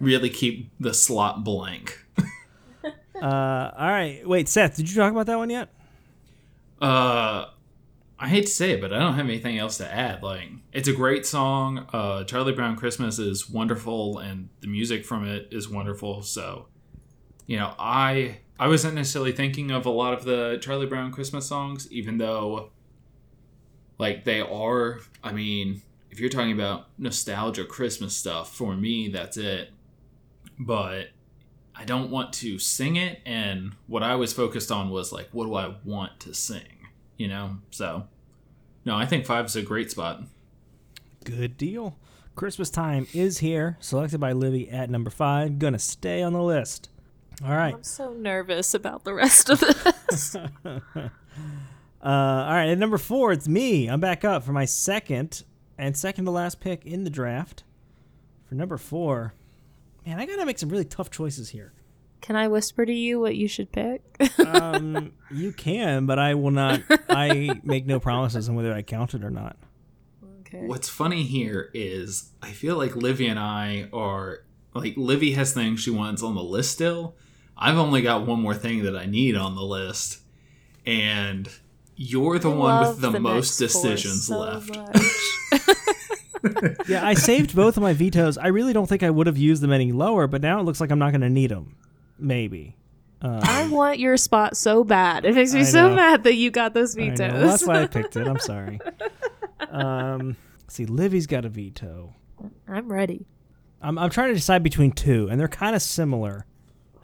really keep the slot blank. Uh, all right. Wait, Seth, did you talk about that one yet? Uh, I hate to say it, but I don't have anything else to add. Like, it's a great song. Uh, Charlie Brown Christmas is wonderful, and the music from it is wonderful. So, you know, I I wasn't necessarily thinking of a lot of the Charlie Brown Christmas songs, even though, like, they are. I mean, if you're talking about nostalgia Christmas stuff, for me, that's it. But I don't want to sing it, and what I was focused on was like, what do I want to sing? You know? So, no, I think five's a great spot. Good deal. Christmas time is here, selected by Livy at number five. Gonna stay on the list. All right. I'm so nervous about the rest of this. Uh, all right, at number four, it's me. I'm back up for my second and second to last pick in the draft. For number four, man, I gotta make some really tough choices here. Can I whisper to you what you should pick? Um, you can, but I will not. I make no promises on whether I count it or not. Okay. What's funny here is I feel like Livy and I are like Livy has things she wants on the list still. I've only got one more thing that I need on the list, and you're the I one with love the, most decisions so left. much. Yeah, I saved both of my vetoes. I really don't think I would have used them any lower, but now it looks like I'm not going to need them. Maybe. Um, I want your spot so bad. It makes me I so know. mad that you got those vetoes. Well, that's why I picked it. I'm sorry. Um, see, Livy's got a veto. I'm ready. I'm, I'm trying to decide between two, and they're kind of similar.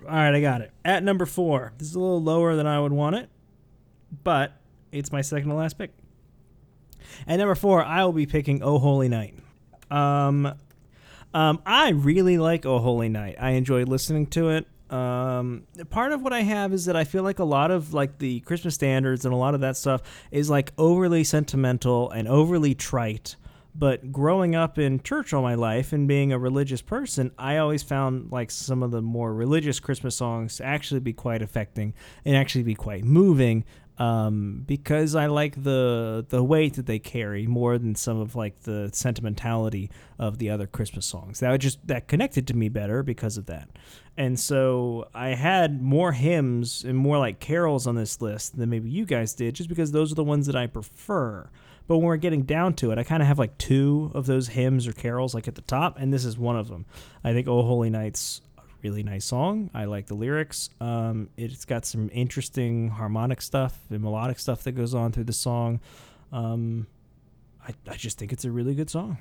All right, I got it. At number four, this is a little lower than I would want it, but it's my second to last pick. At number four, I will be picking "Oh Holy Night." Um, um, I really like "Oh Holy Night." I enjoy listening to it. Um, part of what I have is that I feel like a lot of like the Christmas standards and a lot of that stuff is like overly sentimental and overly trite. But growing up in church all my life and being a religious person, I always found like some of the more religious Christmas songs actually be quite affecting and actually be quite moving. Um, because I like the the weight that they carry more than some of like the sentimentality of the other Christmas songs. That just that connected to me better because of that. And so I had more hymns and more like carols on this list than maybe you guys did, just because those are the ones that I prefer. But when we're getting down to it, I kind of have like two of those hymns or carols like at the top, and this is one of them. I think "Oh Holy Night's" really nice song. I like the lyrics. Um, it's got some interesting harmonic stuff and melodic stuff that goes on through the song. Um, I, I just think it's a really good song.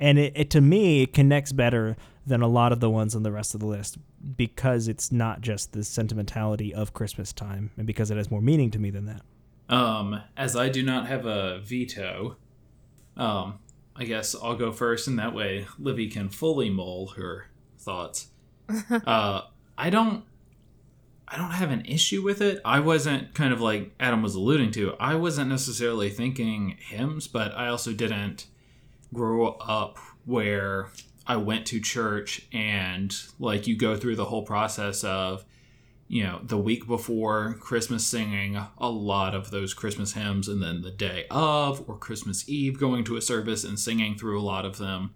And it, it to me it connects better than a lot of the ones on the rest of the list because it's not just the sentimentality of Christmas time and because it has more meaning to me than that. Um, as I do not have a veto, um, I guess I'll go first, and that way Livy can fully mull her thoughts. uh, I don't, I don't have an issue with it. I wasn't kind of like Adam was alluding to. I wasn't necessarily thinking hymns, but I also didn't grow up where I went to church and like you go through the whole process of you know, the week before Christmas singing a lot of those Christmas hymns, and then the day of or Christmas Eve going to a service and singing through a lot of them.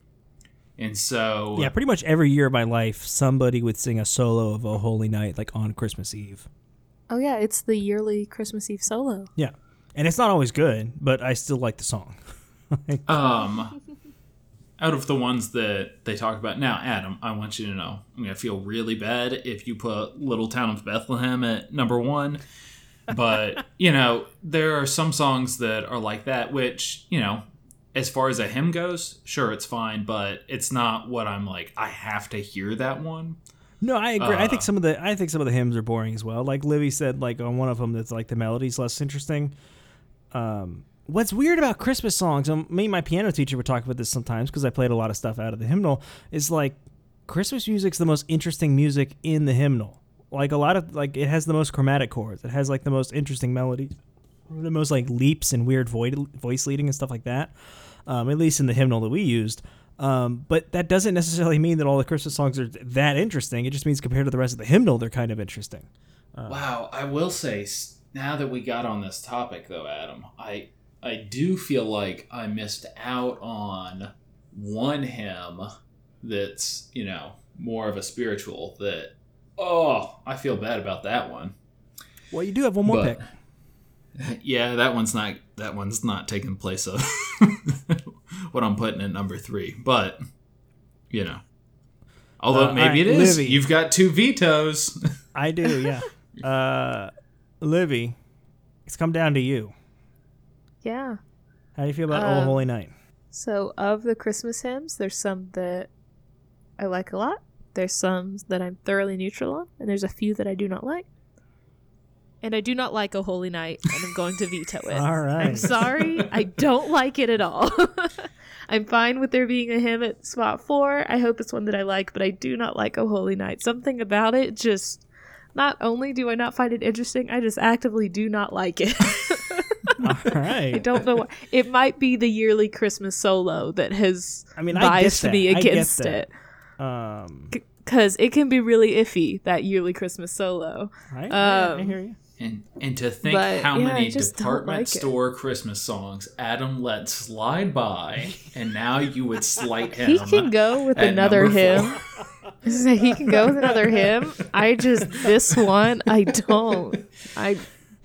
And so, Yeah, pretty much every year of my life, somebody would sing a solo of "Oh Holy Night" like on Christmas Eve. Oh yeah, it's the yearly Christmas Eve solo. Yeah, and it's not always good, but I still like the song. um, out of the ones that they talk about now, Adam, I want you to know I'm gonna feel really bad if you put "Little Town of Bethlehem" at number one. But you know, there are some songs that are like that, which you know, as far as a hymn goes, sure, it's fine, but it's not what I'm like. I have to hear that one. No, I agree. I Uh, think some of the I think some of the hymns are boring as well. Like Livy said, like on one of them, that's like the melody's less interesting. Um, what's weird about Christmas songs, and me and my piano teacher would talk about this sometimes because I played a lot of stuff out of the hymnal, is like Christmas music's the most interesting music in the hymnal. Like a lot of like it has the most chromatic chords. It has like the most interesting melodies, the most like leaps and weird void, voice leading and stuff like that. Um, at least in the hymnal that we used. Um, but that doesn't necessarily mean that all the Christmas songs are that interesting. It just means compared to the rest of the hymnal, they're kind of interesting. Wow, I will say now that we got on this topic though, Adam, I I do feel like I missed out on one hymn that's, you know, more of a spiritual that oh, I feel bad about that one. Well, you do have one more But- pick. Yeah, that one's not that one's not taking place of what I'm putting at number 3, but you know. Although Uh, maybe alright, it is. Livy. You've got two vetoes. I do, yeah. uh, Livy, it's come down to you. Yeah. How do you feel about "Oh Um, Holy Night"? So of the Christmas hymns, there's some that I like a lot. There's some that I'm thoroughly neutral on, and there's a few that I do not like. And I do not like a Holy Night," and I'm going to veto it. All right. I'm sorry, I don't like it at all. I'm fine with there being a hymn at spot four. I hope it's one that I like, but I do not like a Holy Night." Something about it just. Not only do I not find it interesting, I just actively do not like it. All right. I don't know. Why. It might be the yearly Christmas solo that has I mean, biased me I get against it Um, because it can be really iffy that yearly Christmas solo. right? Yeah, I Um, hear you. And and to think But, how yeah, many I just don't department like it. store Christmas songs Adam let slide by, and now you would slight him. He can go with another number hymn. he can go with another hymn. I just this one I don't. I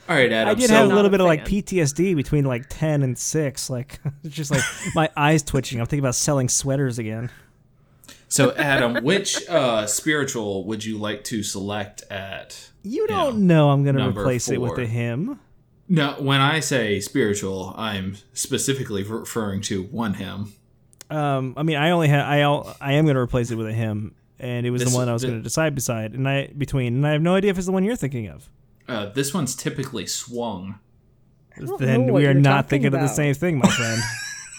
All right, Adam. I did so, have a Not little a bit of like. PTSD between like 10 and 6. Like, it's just like my eyes twitching. I'm thinking about selling sweaters again. So Adam, which uh, spiritual would you like to select at? You don't know I'm going to Number replace it with a hymn. No, when I say spiritual, I'm specifically referring to one hymn. Um, I mean, I only have I al- I am going to replace it with a hymn, and it was This- the one I was going to decide beside, and I between, and I have no idea if it's the one you're thinking of. Uh, this one's typically swung. Then we are not talking thinking of the same thing, my friend.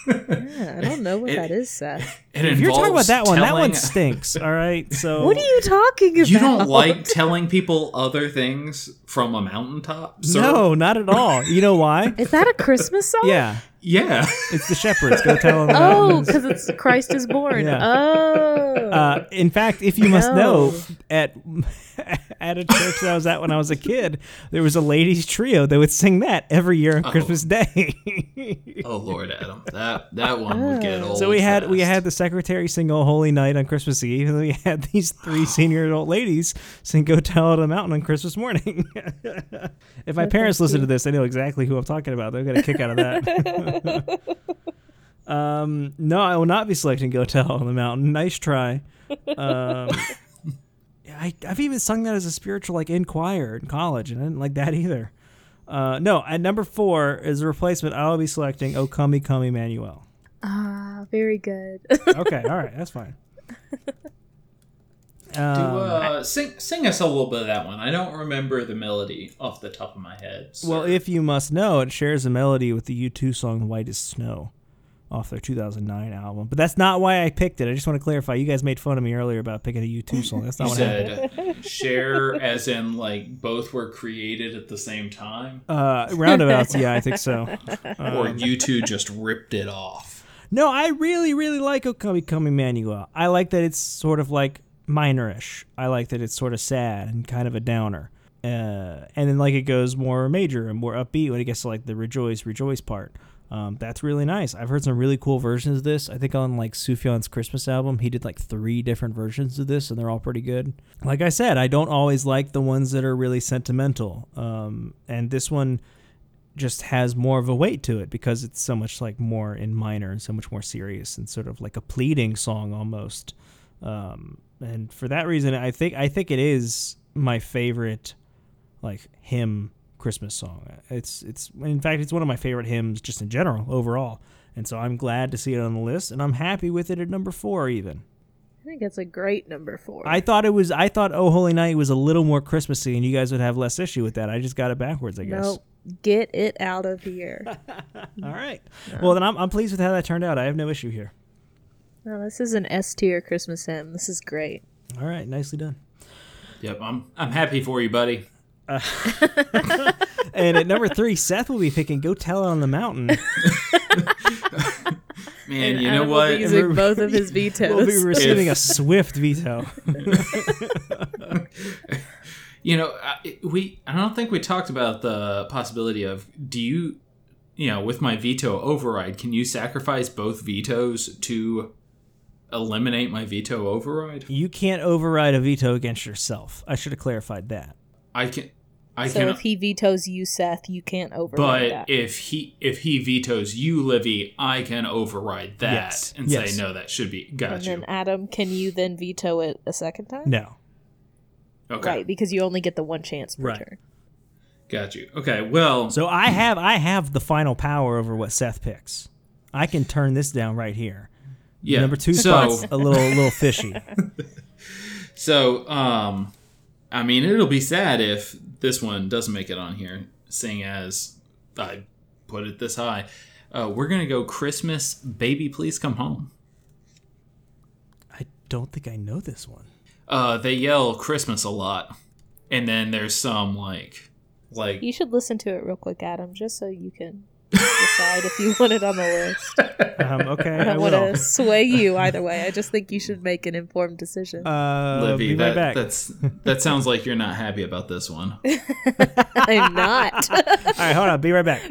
yeah, I don't know what It- that is, Seth. It if you're talking about that one, that one stinks. All right, so What are you talking about? You don't like telling people other things from a mountaintop? sir? no, not at all. You know why? Is that a Christmas song? Yeah, Yeah. it's the shepherds. Go tell them. Oh, because it's Christ is born. Yeah. Oh. Uh, in fact, if you must know, at at a church that I was at when I was a kid, there was a ladies trio that would sing that every year on Christmas Day. oh Lord, Adam, that that one would get old. so we had we had the secretary sing "Oh Holy Night" on Christmas Eve, and we had these three senior adult ladies sing "Go Tell on the Mountain" on Christmas morning. if my parents listen to this, they know exactly who I'm talking about. They'll get a kick out of that. Um, no, I will not be selecting "Go Tell on the Mountain." Nice try. Um, I, I've even sung that as a spiritual like in choir in college, and I didn't like that either. Uh, no, at number four is a replacement. I'll be selecting "O Come, Come, Emmanuel." ah, very good. Okay, all right, that's fine. Do, Um, uh, sing sing us a little bit of that one. I don't remember the melody off the top of my head. well, if you must know, it shares a melody with the U2 song "White as Snow" off their 2009 album. But that's not why I picked it. I just want to clarify. You guys made fun of me earlier about picking a U2 song. That's not what happened. said share as in like both were created at the same time, Uh, roundabouts, yeah, I think so. or you two just ripped it off. No, I really, really like O Come Come Emmanuel. I like that it's sort of like minorish. I like that it's sort of sad and kind of a downer. Uh, and then like it goes more major and more upbeat when it gets to like the rejoice, rejoice part. Um, that's really nice. I've heard some really cool versions of this. I think on like Sufjan's Christmas album, he did like three different versions of this, and they're all pretty good. Like I said, I don't always like the ones that are really sentimental. Um, and this one just has more of a weight to it because it's so much like more in minor and so much more serious and sort of like a pleading song almost. Um, and for that reason, I think I think it is my favorite like hymn Christmas song. It's it's in fact it's one of my favorite hymns just in general overall. And so I'm glad to see it on the list, and I'm happy with it at number four even. I think it's a great number four. I thought it was I thought Oh Holy Night was a little more Christmassy, and you guys would have less issue with that. I just got it backwards, I guess. no, get it out of here. All right. Well, then I'm, I'm pleased with how that turned out. I have no issue here. no, this is an S tier Christmas hymn. This is great. All right. Nicely done. Yep, I'm I'm happy for you, buddy. And at number three, Seth will be picking Go Tell It on the Mountain. Man, And you know what? be using both of his vetoes. We'll be receiving If- a swift veto. You know, I, we I don't think we talked about the possibility of do you you know, with my veto override, can you sacrifice both vetoes to eliminate my veto override? You can't override a veto against yourself. I should have clarified that. I can I so can if he vetoes you, Seth, you can't override but that. if he if he vetoes you, Livy, I can override that Yes, and yes. say no, that should be got and you. then Adam, can you then veto it a second time? No. okay, Right, because you only get the one chance per Right. turn. got you. Okay, well, So I have I have the final power over what Seth picks. I can turn this down right here. yeah. Number two so spot's a little a little fishy. So, um, I mean, it'll be sad if this one doesn't make it on here, seeing as I put it this high. Uh, we're gonna go Christmas, baby, please come home. I don't think I know this one. Uh, they yell Christmas a lot, and then there's some like, like You should listen to it real quick, Adam, just so you can decide if you want it on the list. Um, okay, I I, don't want to sway you either way. I just think you should make an informed decision. Uh, Livy, be right that, back. that's that sounds like you're not happy about this one. I'm not. All right, hold on. Be right back.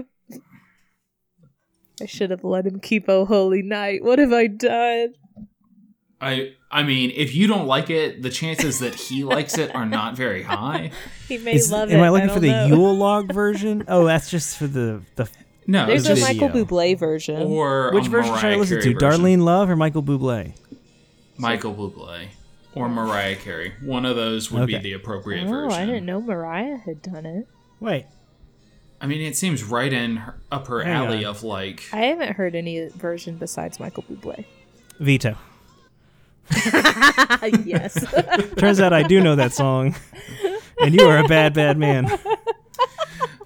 I should have let him keep Oh Holy Night. What have I done? I I mean, if you don't like it, the chances that he likes it are not very high. He may Is- love am it. I looking for the don't know. Yule log version? Oh, that's just for the the. No, There's a just, Michael. Bublé version. or Which a version should I Mariah listen to? Version. Darlene Love or Michael Bublé? Michael Bublé, or Mariah Carey. One of those would Okay. be the appropriate oh, version. I didn't know Mariah had done it. Wait, I mean, it seems right in her, up her Hang alley on. of like. I haven't heard any version besides Michael Bublé. veto. yes. Turns out I do know that song, and you are a bad, bad man.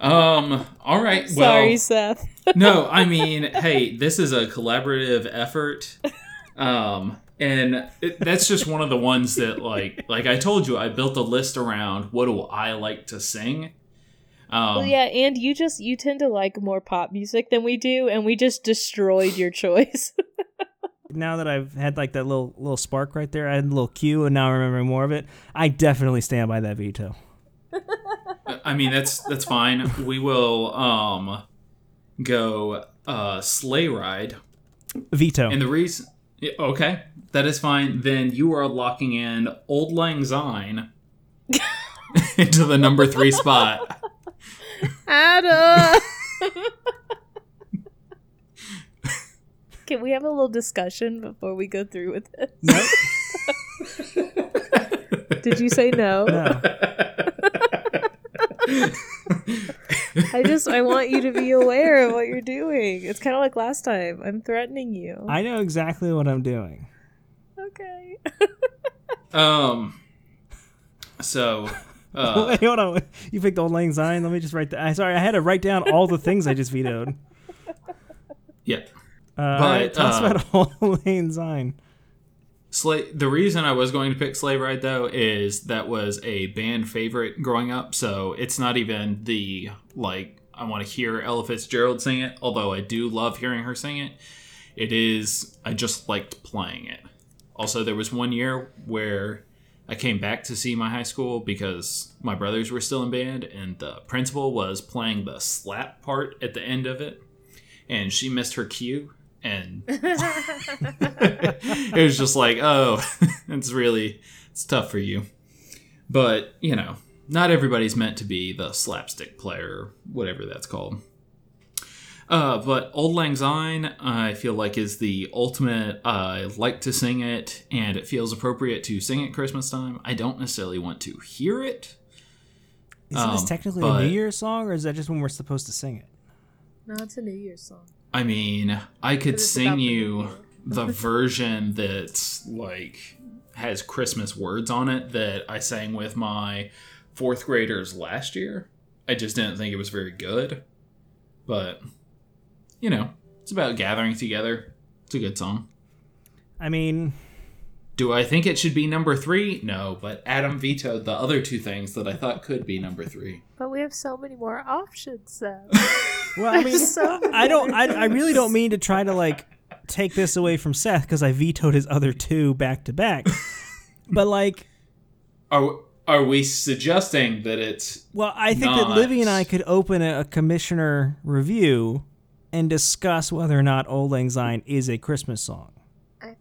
Um. All right. Sorry, Seth. no. I mean, hey, this is a collaborative effort. Um. And it, that's just one of the ones that, like, like I told you, I built a list around what do I like to sing. Um, well, yeah, and you just you tend to like more pop music than we do, and we just destroyed your choice. Now that I've had like that little little spark right there, I had a little cue, and now I'm remembering more of it. I definitely stand by that veto. I mean, that's that's fine. We will um go uh sleigh ride, Veto. and the reason. Okay, that is fine. Then you are locking in Auld Lang Syne into the number three spot. Adam. Can we have a little discussion before we go through with this? Nope. Did you say no? no. I just I want you to be aware of what you're doing. It's kind of like last time. I'm threatening you. I know exactly what I'm doing. okay. Um. So. Uh, Wait, hold on. You picked Auld Lang Syne. Let me just write that. I sorry, I had to write down all the things I just vetoed. yeah. Uh, all right, But, tell us uh, about Auld Lang Syne. Slay. The reason I was going to pick Sleigh Ride though is that was a band favorite growing up, so it's not even the like I want to hear Ella Fitzgerald sing it. Although I do love hearing her sing it, it is I just liked playing it. Also, there was one year where I came back to see my high school because my brothers were still in band, and the principal was playing the slap part at the end of it, and she missed her cue, and it was just like, oh, it's really it's tough for you. But you know, not everybody's meant to be the slapstick player, whatever that's called. Uh, but Auld Lang Syne, I feel like is the ultimate. Uh, I like to sing it, and it feels appropriate to sing at Christmas time. I don't necessarily want to hear it. Isn't this um, technically but- a New Year's song, or is that just when we're supposed to sing it? No, it's a New Year's song. I mean, I could sing you the version that's like has Christmas words on it that I sang with my fourth graders last year. I just didn't think it was very good. But you know, it's about gathering together. It's a good song. I mean, Do I think it should be number three? No, but Adam vetoed the other two things that I thought could be number three. But we have so many more options, Seth. well, I mean, So I don't. I, I really don't mean to try to like take this away from Seth because I vetoed his other two back to back. But like, Are are we suggesting that it's well, I think that Livy and I could open a, a commissioner review and discuss whether or not Auld Lang Syne is a Christmas song.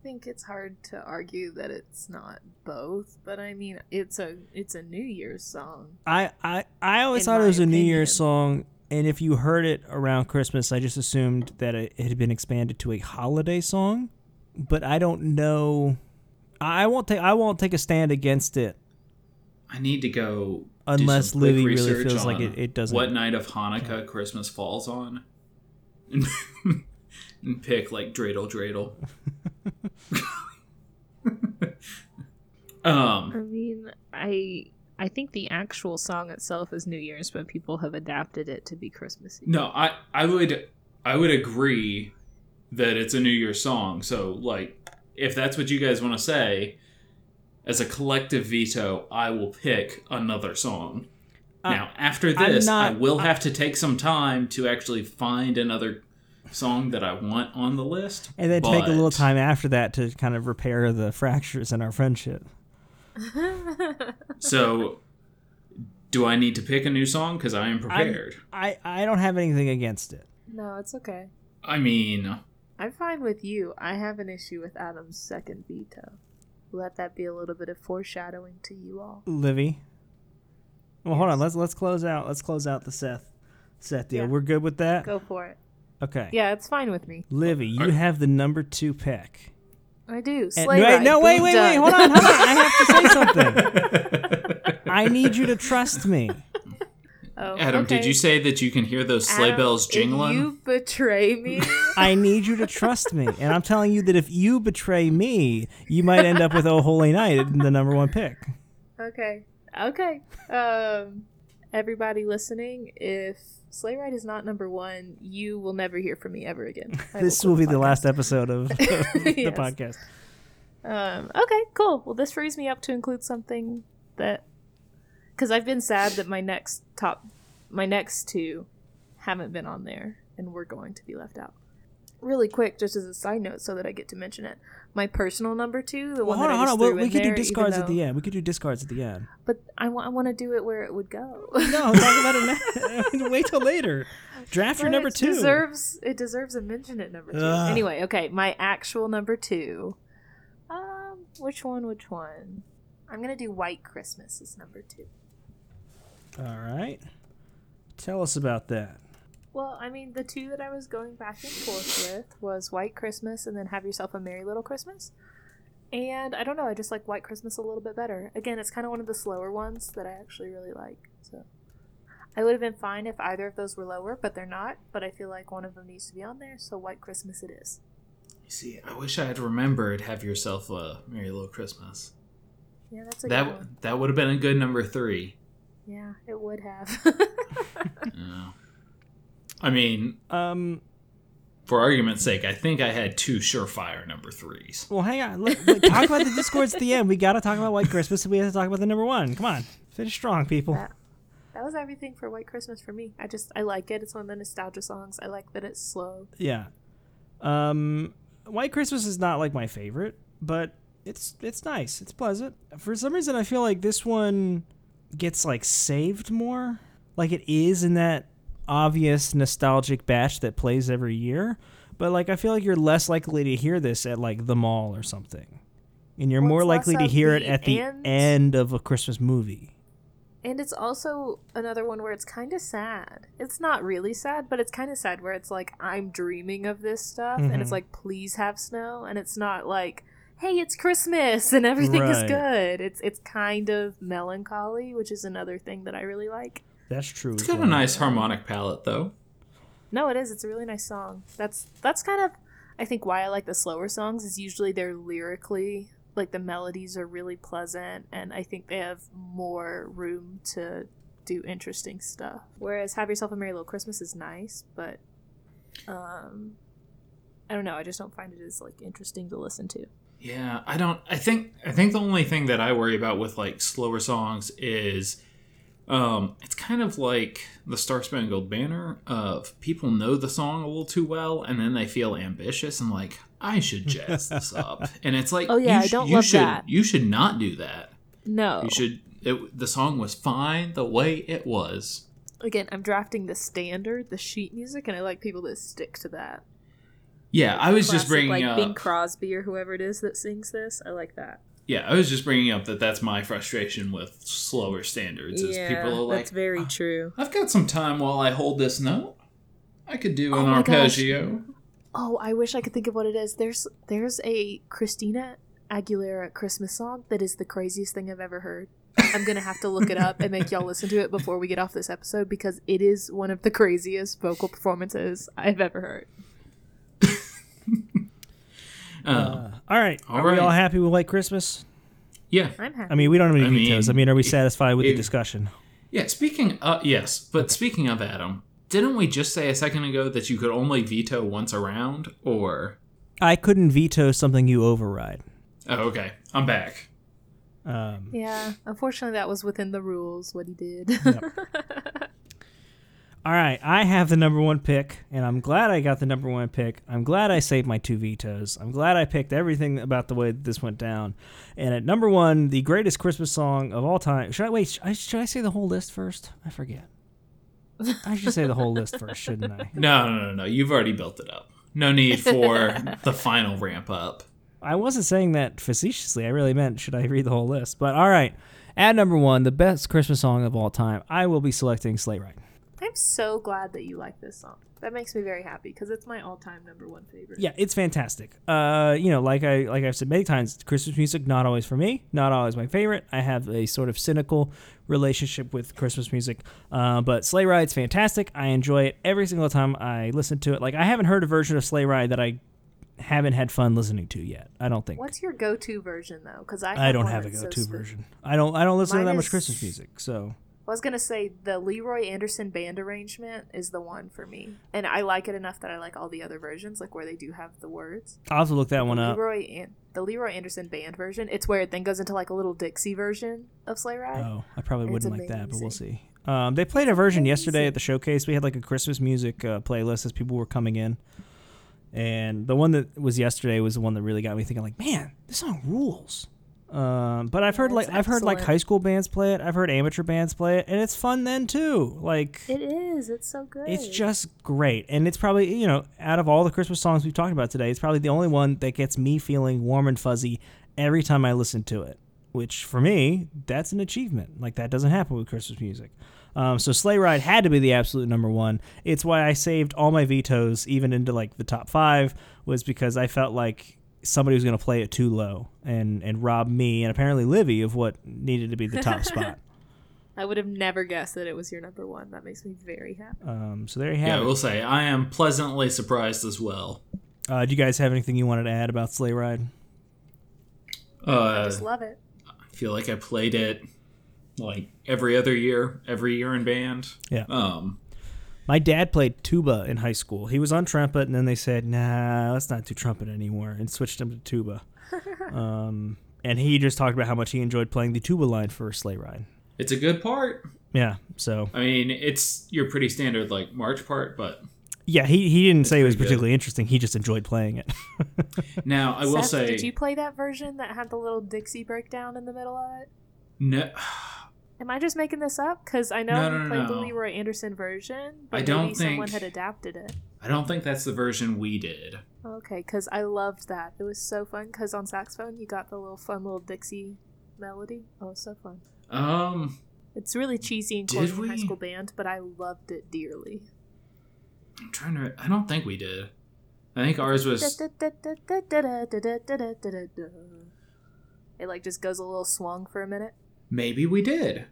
I think it's hard to argue that it's not both, but I mean, it's a it's a New Year's song. I, I, I always thought it my was a New opinion. Year's song, and if you heard it around Christmas, I just assumed that it, it had been expanded to a holiday song. But I don't know. I I won't take. I won't take a stand against it I need to go do Unless some quick Livy really feels like it- it doesn't What night of Hanukkah Christmas falls on, and, and pick like dreidel dreidel. I um, mean, I I think the actual song itself is New Year's, but people have adapted it to be Christmassy. no, I I would I would agree that it's a New Year's song. So like, if that's what you guys want to say, as a collective veto, I will pick another song. now, after this, not- I will have to take some time to actually find another song that I want on the list. And then take a little time after that to kind of repair the fractures in our friendship. So, do I need to pick a new song? Because I am prepared. I, I don't have anything against it. no, it's okay. I mean, I'm fine with you. I have an issue with Adam's second veto. Let that be a little bit of foreshadowing to you all. Livy. Well, hold on. Let's let's close out. Let's close out the Seth Seth deal. Yeah. We're good with that. Go for it. Okay. Yeah, it's fine with me. Livy, you Are- have the number two pick. I do. And- Sleigh wait, ride, no, wait, boom, wait, wait. Hold on, hold on. I have to say something. I need you to trust me. Oh, Adam, did you say that you can hear those sleigh Adam, bells if jingling? you betray me. I need you to trust me. And I'm telling you that if you betray me, you might end up with Oh Holy Night, in the number one pick. okay. Okay. Um, everybody listening, if Sleigh Ride is not number one, you will never hear from me ever again. This quit will be the podcast. last episode of the Yes. podcast. Um, okay, cool. Well, this frees me up to include something that, because I've been sad that my next top, my next two, haven't been on there, and we're going to be left out. Really quick, just as a side note, so that I get to mention it. My personal number two, the Well, one hold that on, I hold just on. threw We, we could there, do discards at the end. We could do discards at the end. But I want, to do it where it would go. No, talk about it now. Wait till later. Draft your number it two. Deserves it deserves a mention at number two. Anyway, okay, my actual number two. Um, which one? Which one? I'm gonna do White Christmas as number two. All right. Tell us about that. Well, I mean, the two that I was going back and forth with was White Christmas and then Have Yourself a Merry Little Christmas. And I don't know, I just like White Christmas a little bit better. Again, it's kind of one of the slower ones that I actually really like. So I would have been fine if either of those were lower, but they're not. But I feel like one of them needs to be on there, so White Christmas it is. You see, I wish I had remembered "Have Yourself a Merry Little Christmas." Yeah, that's a That good one. that would have been a good number three. Yeah, it would have. Yeah. I mean, Um. for argument's sake, I think I had two surefire number threes. Well, hang on. Let, let- talk about the discords at the end. We got to talk about White Christmas, and we have to talk about the number one. Come on, finish strong, people. That- that was everything for White Christmas for me. I just I like it. It's one of the nostalgia songs. I like that it's slow. Yeah. Um, White Christmas is not like my favorite, but it's it's nice. It's pleasant. For some reason, I feel like this one gets like saved more. Like it is in that obvious nostalgic batch that plays every year, but like I feel like you're less likely to hear this at like the mall or something, and you're Well, more likely to hear it at the end. end of a Christmas movie. And it's also another one where it's kind of sad. It's not really sad, but it's kind of sad where it's like I'm dreaming of this stuff and Mhm. it's like please have snow and it's not like hey, it's Christmas and everything is good. It's it's kind of melancholy, which is another thing that I really like. That's true. It's got a nice harmonic palette, though. No, it is. It's a really nice song. That's that's kind of I think why I like the slower songs is usually they're lyrically like the melodies are really pleasant and I think they have more room to do interesting stuff. Whereas Have Yourself a Merry Little Christmas is nice, but um I don't know, I just don't find it as like interesting to listen to. Yeah, I don't. I think. I think the only thing that I worry about with like slower songs is, um, it's kind of like the Star Spangled Banner. Of people know the song a little too well, and then they feel ambitious and like I should jazz this up, and it's like, Oh, yeah, you I sh- don't you love should, that. You should not do that. No. You should. It, the song was fine the way it was. Again, I'm drafting the standard, the sheet music, and I like people that stick to that. Yeah, I was just Classic, bringing like up. Bing Crosby or whoever it is that sings this. I like that. Yeah, I was just bringing up that that's my frustration with slower standards. Is people are like, that's very "Oh, true. I've got some time while I hold this note. I could do Oh an gosh. arpeggio. Oh, I wish I could think of what it is. There's there's a Christina Aguilera Christmas song that is the craziest thing I've ever heard. I'm gonna have to look it up and make y'all listen to it before we get off this episode because it is one of the craziest vocal performances I've ever heard. Uh, Uh, all right. All Are we all happy with White Christmas? yeah, I'm happy. I mean, we don't have any I vetoes. I mean, mean, are we satisfied with the discussion? yeah. Speaking, uh, yes, but speaking of Adam, didn't we just say a second ago that you could only veto once around? Or I couldn't veto something you override. oh, okay, I'm back. Um, Yeah, unfortunately, that was within the rules what he did. All right, I have the number one pick, and I'm glad I got the number one pick. I'm glad I saved my two vetoes. I'm glad I picked everything about the way this went down. And at number one, the greatest Christmas song of all time. Should I wait? Should I, should I say the whole list first? I forget. I should say the whole list first, shouldn't I? No, no, no, no. You've already built it up. No need for the final ramp up. I wasn't saying that facetiously. I really meant should I read the whole list? But all right, at number one, the best Christmas song of all time. I will be selecting Sleigh Ride. I'm so glad that you like this song. That makes me very happy because it's my all-time number one favorite. Yeah, it's fantastic. Uh, you know, like I like I've said many times, Christmas music not always for me, not always my favorite. I have a sort of cynical relationship with Christmas music, uh, but Sleigh Ride's fantastic. I enjoy it every single time I listen to it. Like I haven't heard a version of Sleigh Ride that I haven't had fun listening to yet. I don't think. What's your go-to version though? Because I I don't have a go-to spe- version. I don't. I don't listen to that much Christmas music. So I was gonna say the Leroy Anderson band arrangement is the one for me, and I like it enough that I like all the other versions, like where they do have the words. I'll have to look that one the up. Leroy An- the Leroy Anderson band version, it's where it then goes into like a little Dixie version of Sleigh Ride. Oh, I probably wouldn't like that, but we'll see. Um, they played a version yesterday at the showcase. We had like a Christmas music uh, playlist as people were coming in, and the one that was yesterday was the one that really got me thinking. Like, man, this song rules. Um, but I've heard like I've heard like high school bands play it. I've heard amateur bands play it, and it's fun then too. Like, It is. It's so good. it's just great, and it's probably you know out of all the Christmas songs we've talked about today, it's probably the only one that gets me feeling warm and fuzzy every time I listen to it. Which for me, that's an achievement. Like that doesn't happen with Christmas music. Um, so Sleigh Ride had to be the absolute number one. It's why I saved all my vetoes, even into like the top five, was because I felt like somebody was going to play it too low and and rob me and apparently Livy of what needed to be the top spot. I would have never guessed that it was your number one. That makes me very happy. Um, so there you have Yeah, I it. will say I am pleasantly surprised as well. Uh, do you guys have anything you wanted to add about Sleigh Ride? Uh, I just love it. I feel like I played it like every other year, every year in band. Yeah. Um, My dad played tuba in high school. He was on trumpet, and then they said, "Nah, let's not do trumpet anymore," and switched him to tuba. um, and he just talked about how much he enjoyed playing the tuba line for Sleigh Ride. it's a good part. Yeah, so I mean, it's your pretty standard like march part, but yeah, he he didn't say it was pretty good. particularly interesting. He just enjoyed playing it. now I will Seth, say did you play that version that had the little Dixie breakdown in the middle of it? no. Am I just making this up? Because I know No, you no, no, played the. Leroy Anderson version, but I don't maybe someone had adapted it. I don't think that's the version we did. Okay, because I loved that. It was so fun. Because on saxophone, you got the little fun little Dixie melody. Oh, so fun. Um, It's really cheesy and Did corny high school band, but I loved it dearly. I'm trying to. I don't think we did. I think ours was. It like just goes a little swung for a minute. Maybe we did.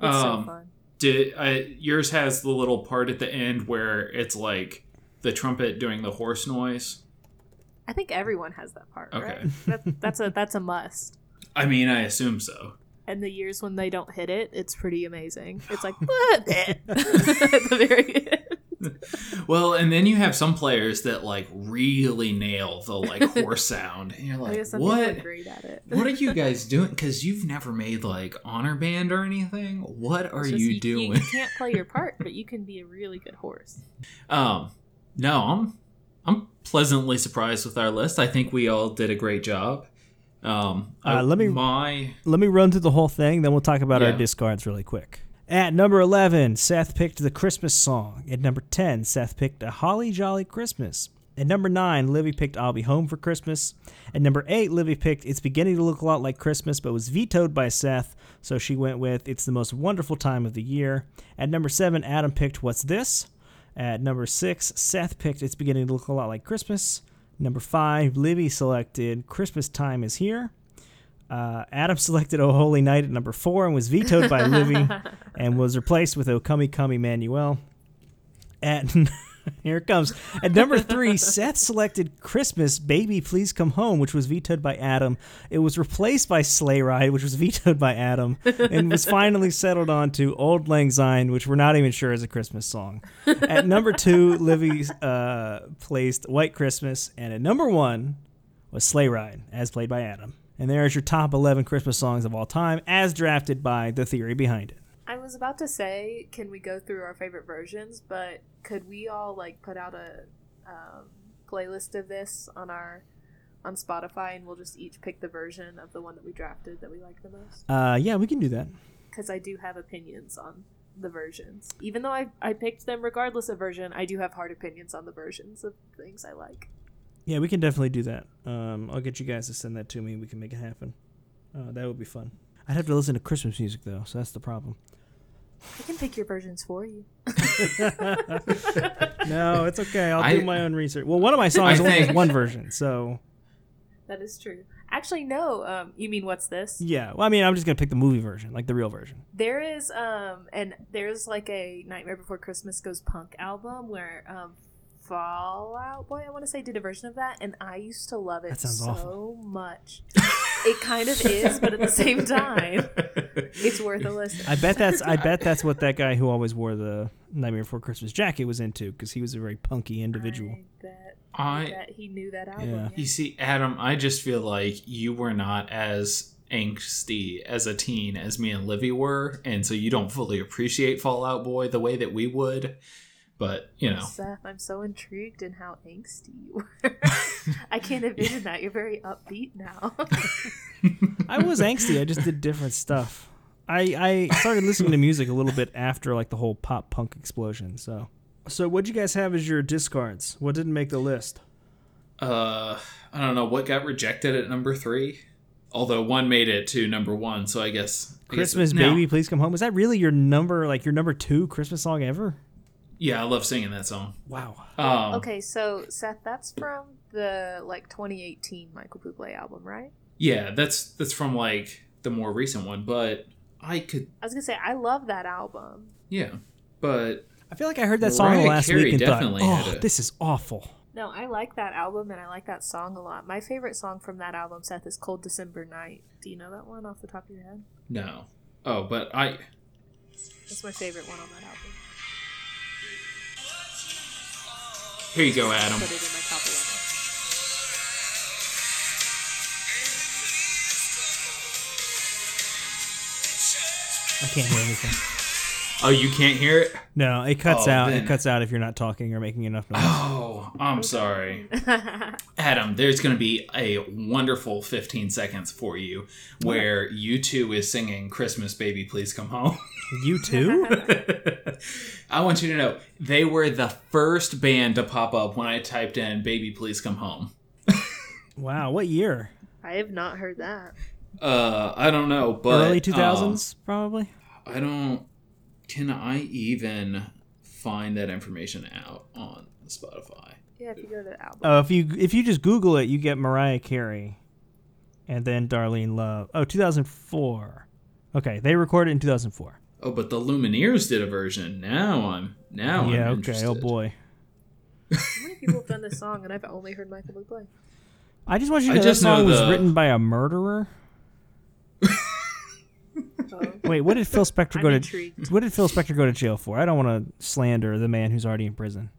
It's so Um, fun. Did I, yours has the little part at the end where it's like the trumpet doing the horse noise? I think everyone has that part, Okay. right? That, that's a that's a must. I mean, I assume so. And the years when they don't hit it, it's pretty amazing. It's like what at the very end. Well, and then you have some players that like really nail the like horse sound, and you're like, guess some people are what? great at it. What are you guys doing? Because you've never made like honor band or anything. What are It's just you doing? You, can't play your part, but you can be a really good horse. Um, no, I'm I'm pleasantly surprised with our list. I think we all did a great job. Um, Uh, I- let me- my Let me run through the whole thing, then we'll talk about our discards really quick. At number 11, Seth picked the Christmas song. At number 10, Seth picked A Holly Jolly Christmas. At number 9, Livy picked I'll Be Home for Christmas. At number 8, Livy picked It's Beginning to Look a Lot Like Christmas, but was vetoed by Seth, so she went with It's the Most Wonderful Time of the Year. At number 7, Adam picked What's This? At number 6, Seth picked It's Beginning to Look a Lot Like Christmas. Number 5, Livy selected Christmas Time is Here. Uh, Adam selected O Holy Night at number four and was vetoed by Livy and was replaced with O Come Come Emmanuel. At here it comes. At number three, Seth selected Christmas Baby Please Come Home, which was vetoed by Adam. It was replaced by Sleigh Ride, which was vetoed by Adam, and was finally settled on to Auld Lang Syne, which we're not even sure is a Christmas song. At number two, Livy uh, placed White Christmas, and at number one was Sleigh Ride, as played by Adam. And there's your top 11 Christmas songs of all time, as drafted by the theory behind it. I was about to say, can we go through our favorite versions? But could we all like put out a um, playlist of this on our on Spotify, and we'll just each pick the version of the one that we drafted that we like the most? Uh, yeah, we can do that. Because I do have opinions on the versions, even though I I picked them regardless of version. I do have hard opinions on the versions of things I like. Yeah, we can definitely do that. Um, I'll get you guys to send that to me. We can make it happen. Uh, that would be fun. I'd have to listen to Christmas music though, so that's the problem. I can pick your versions for you. No, it's okay. I'll I- do my own research. Well, one of my songs I only has one version, so That is true. Actually, no. Um, you mean what's this? yeah. Well, I mean, I'm just gonna pick the movie version, like the real version. There is um and there's like a Nightmare Before Christmas Goes Punk album where um Fall Out Boy I want to say did a version of that and I used to love it so awful. much. it kind of is, but at the same time, it's worth a listen. I bet that's I bet that's what that guy who always wore the Nightmare Before Christmas jacket was into because he was a very punky individual. I bet, I I bet he knew that album. Yeah. Yeah. You see, Adam, I just feel like you were not as angsty as a teen as me and Livy were, and so you don't fully appreciate Fall Out Boy the way that we would. But you know, Seth, I'm so intrigued in how angsty you were. I can't envision that. You're very upbeat now. I was angsty. I just did different stuff. I I started listening to music a little bit after like the whole pop punk explosion. So so what'd you guys have as your discards? What didn't make the list? uh, I don't know what got rejected at number three. Although one made it to number one, so I guess I guess- Christmas No. baby, please come home. Is that really your number like your number two Christmas song ever? Yeah, I love singing that song. Wow. Um, okay, so Seth, that's from the like 2018 Michael Bublé album, right? Yeah, that's that's from like the more recent one, but I could, I was gonna say I love that album. yeah, but I feel like I heard that song Mariah last Carey week and definitely thought, "Oh, a- this is awful." No, I like that album and I like that song a lot. My favorite song from that album, Seth, is "Cold December Night." Do you know that one off the top of your head? no. Oh, but I That's my favorite one on that album. Here you go, Adam. Put it in my top 11. I can't hear anything. Oh, you can't hear it. No, it cuts Oh, out. then- It cuts out if you're not talking or making enough noise. Oh, I'm sorry. Adam, there's going to be a wonderful 15 seconds for you where U2 is singing Christmas Baby Please Come Home. U2? I want you to know they were the first band to pop up when I typed in Baby Please Come Home. wow. What year? I have not heard that. Uh, I don't know, but Early um, 2000s, probably. I don't. Can I even find that information out on Spotify? Yeah, if you go to the album. Oh, if you if you just Google it, you get Mariah Carey, and then Darlene Love. Oh, 2004. Okay, they recorded in 2004. Oh, but the Lumineers did a version. Now I'm now yeah. I'm Okay. Oh interested. Oh boy. How many people have done this song and I've only heard Michael Bublé? I just want you to I know just that song know was written by a murderer. Oh, Wait, what did Phil Spector I'm go to? intrigued. What did Phil Spector go to jail for? I don't want to slander the man who's already in prison.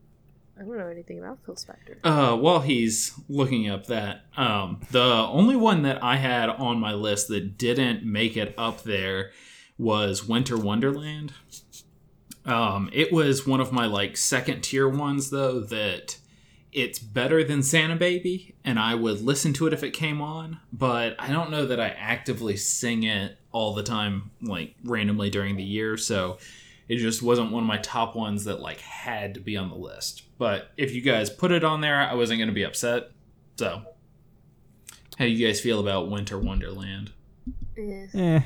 I don't know anything about Phil Spector. Uh, while he's looking up that, um, the only one that I had on my list that didn't make it up there was Winter Wonderland. Um, it was one of my like second tier ones though that it's better than Santa Baby, and I would listen to it if it came on, but I don't know that I actively sing it all the time, like randomly during the year. So it just wasn't one of my top ones that like had to be on the list. But if you guys put it on there, I wasn't going to be upset. So, how do you guys feel about Winter Wonderland? Eh, Eh,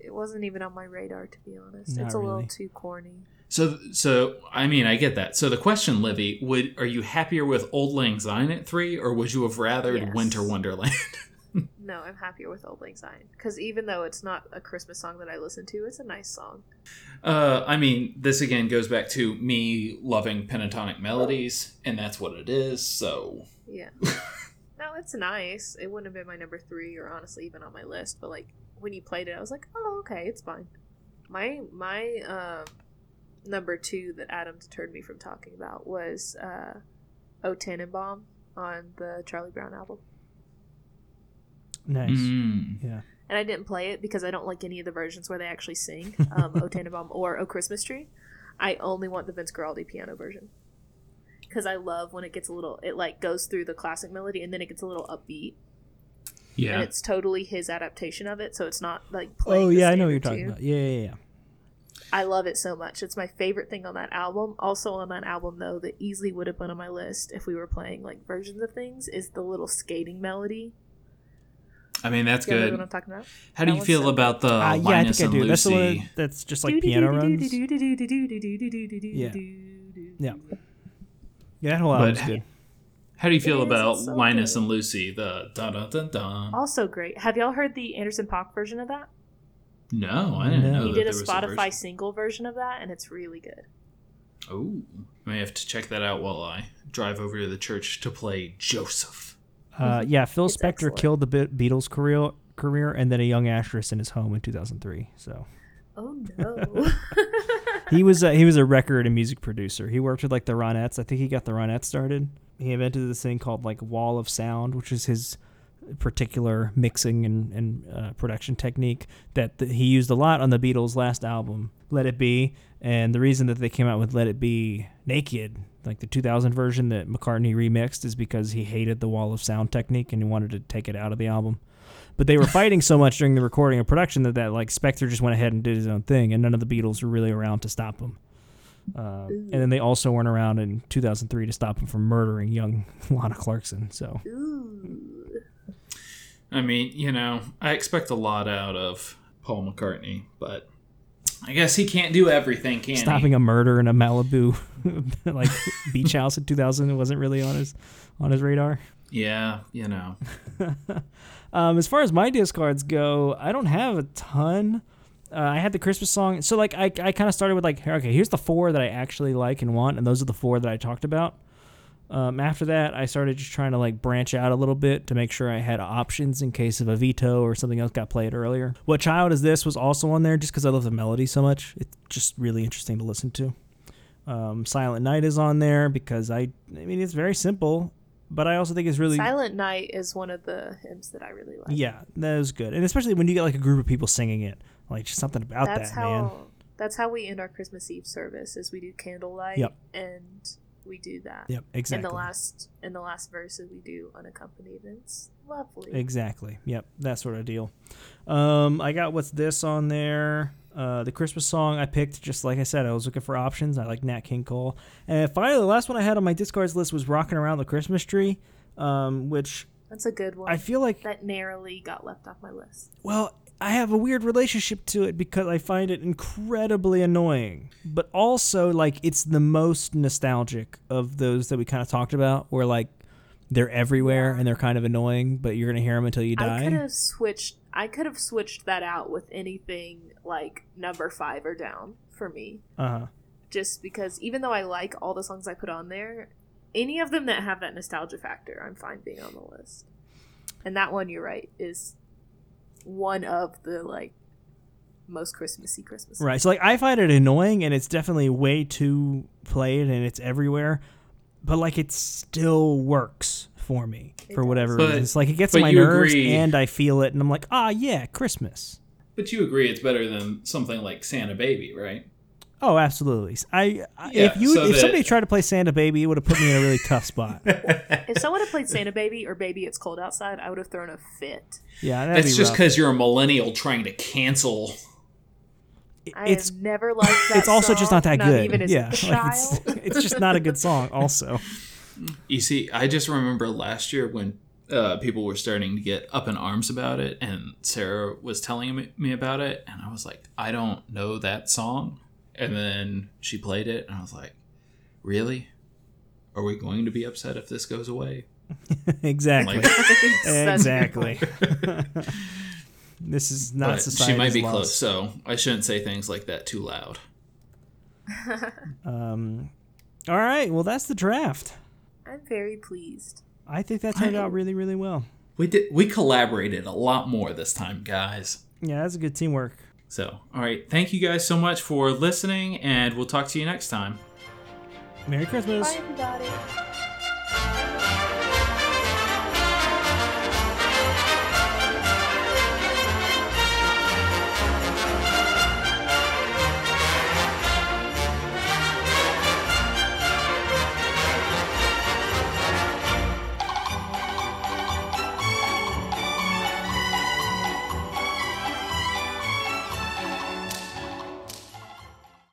it wasn't even on my radar, to be honest. Not it's a little too corny. So, so I mean, I get that. So the question, Livy, would are you happier with Auld Lang Syne at three, or would you have rathered Yes. Winter Wonderland? No, I'm happier with Auld Lang Syne because even though it's not a Christmas song that I listen to, it's a nice song. Uh, I mean, this again goes back to me loving pentatonic melodies, and that's what it is. So, Yeah. no, it's nice. It wouldn't have been my number three or honestly even on my list, but like when you played it, I was like, oh, okay, it's fine. My my um, number two that Adam deterred me from talking about was uh, O Tannenbaum on the Charlie Brown album. Nice. Mm. Yeah. and I didn't play it because I don't like any of the versions where they actually sing um, "O Tannenbaum" or "O Christmas Tree." I only want the Vince Guaraldi piano version because I love when it gets a little. It like goes through the classic melody and then it gets a little upbeat, Yeah. and it's totally his adaptation of it. So it's not like playing. Oh the yeah, I know what you're talking tune. about. Yeah, yeah, yeah. I love it so much. It's my favorite thing on that album. Also on that album though, that easily would have been on my list if we were playing like versions of things is the little skating melody. I mean, that's Do you know what I'm good. talking about? How do you feel so about the Uh, yeah, I Linus think I and do. That's the that's just like piano runs. Yeah. Yeah. Yeah, that whole But- album's good. How do you feel It is, about so Linus good. and Lucy? The dun dun dun dun. Also great. Have y'all heard the Anderson Paak version of that? No, I didn't No. know He that did a there was Spotify version. single version of that, and it's really good. Oh, I may have to check that out while I drive over to the church to play Joseph. Uh, yeah, Phil Spector excellent. killed the Be- Beatles' career, career, and then a young actress in his home in 2003. So Oh no. he was a, he was a record and music producer. He worked with like the Ronettes. I think he got the Ronettes started. He invented this thing called like Wall of Sound, which is his particular mixing and, and uh, production technique that th- he used a lot on the Beatles' last album, Let It Be. And the reason that they came out with Let It Be naked, like the 2000 version that McCartney remixed, is because he hated the Wall of Sound technique and he wanted to take it out of the album. But they were fighting so much during the recording and production that, that like Spector just went ahead and did his own thing, and none of the Beatles were really around to stop him. Uh, and then they also weren't around in 2003 to stop him from murdering young Lana Clarkson. So I mean, you know, I expect a lot out of Paul McCartney, but I guess he can't do everything, can he? stopping a murder in a Malibu like beach house in 2000 wasn't really on his on his radar. Yeah, you know. Um, as far as my discards go, I don't have a ton. Uh, I had the Christmas song, so like I, I kind of started with like okay, here's the four that I actually like and want, and those are the four that I talked about. Um, after that, I started just trying to like branch out a little bit to make sure I had options in case of a veto or something else got played earlier. What Child Is This was also on there just because I love the melody so much. It's just really interesting to listen to. Um, Silent Night is on there because I, I mean, it's very simple, but I also think it's really Silent Night is one of the hymns that I really like. yeah, that is good, and especially when you get like a group of people singing it, like just something about that's that, how man. that's how we end our Christmas Eve service is we do candlelight Yep. and we do that. Yep, exactly. In the last in the last verses we do unaccompanied. It's lovely. Exactly. Yep, that sort of deal. Um, I got what's this on there. Uh, the Christmas song I picked, just like I said, I was looking for options. I like Nat King Cole. And finally, the last one I had on my discards list was "Rocking Around the Christmas Tree," um, which That's a good one. I feel like that narrowly got left off my list. Well, I have a weird relationship to it because I find it incredibly annoying, but also like it's the most nostalgic of those that we kind of talked about, where like they're everywhere and they're kind of annoying, but you're gonna hear them until you die. I could have switched. I could have switched that out with anything like number five or down for me. Uh huh. Just because, even though I like all the songs I put on there, any of them that have that nostalgia factor, I'm fine being on the list. And that one, you're right, is one of the like most Christmassy Christmas. Right. So like I find it annoying, and it's definitely way too played, and it's everywhere. But like it still works for me It for does. whatever But- reason. It's like it gets my nerves, agree- and I feel it, and I'm like, ah, yeah, Christmas. But you agree it's better than something like Santa Baby, right? Oh, absolutely. I, I Yeah, if you so if that- somebody tried to play Santa Baby, it would have put me in a really tough spot. If someone had played Santa Baby or Baby It's Cold Outside, I would have thrown a fit. Yeah, that'd That's be just because you're a millennial trying to cancel. I it's have never liked that. it's also just not that song, good. even as yeah, a like, child. it's, it's just not a good song. Also, You see, I just remember last year when uh, people were starting to get up in arms about it, and Sarah was telling me, me about it, and I was like, I don't know that song. And then she played it, and I was like, Really? Are we going to be upset if this goes away? exactly, Like, exactly. this is not but society's she might be loss. close, so I shouldn't say things like that too loud. Um, all right, well that's the draft. I'm very pleased. I think that turned I- out really, really well. We did. We collaborated a lot more this time, guys. Yeah, that's a good teamwork. So, all right. Thank you guys so much for listening, and we'll talk to you next time. Merry Christmas. Bye, everybody.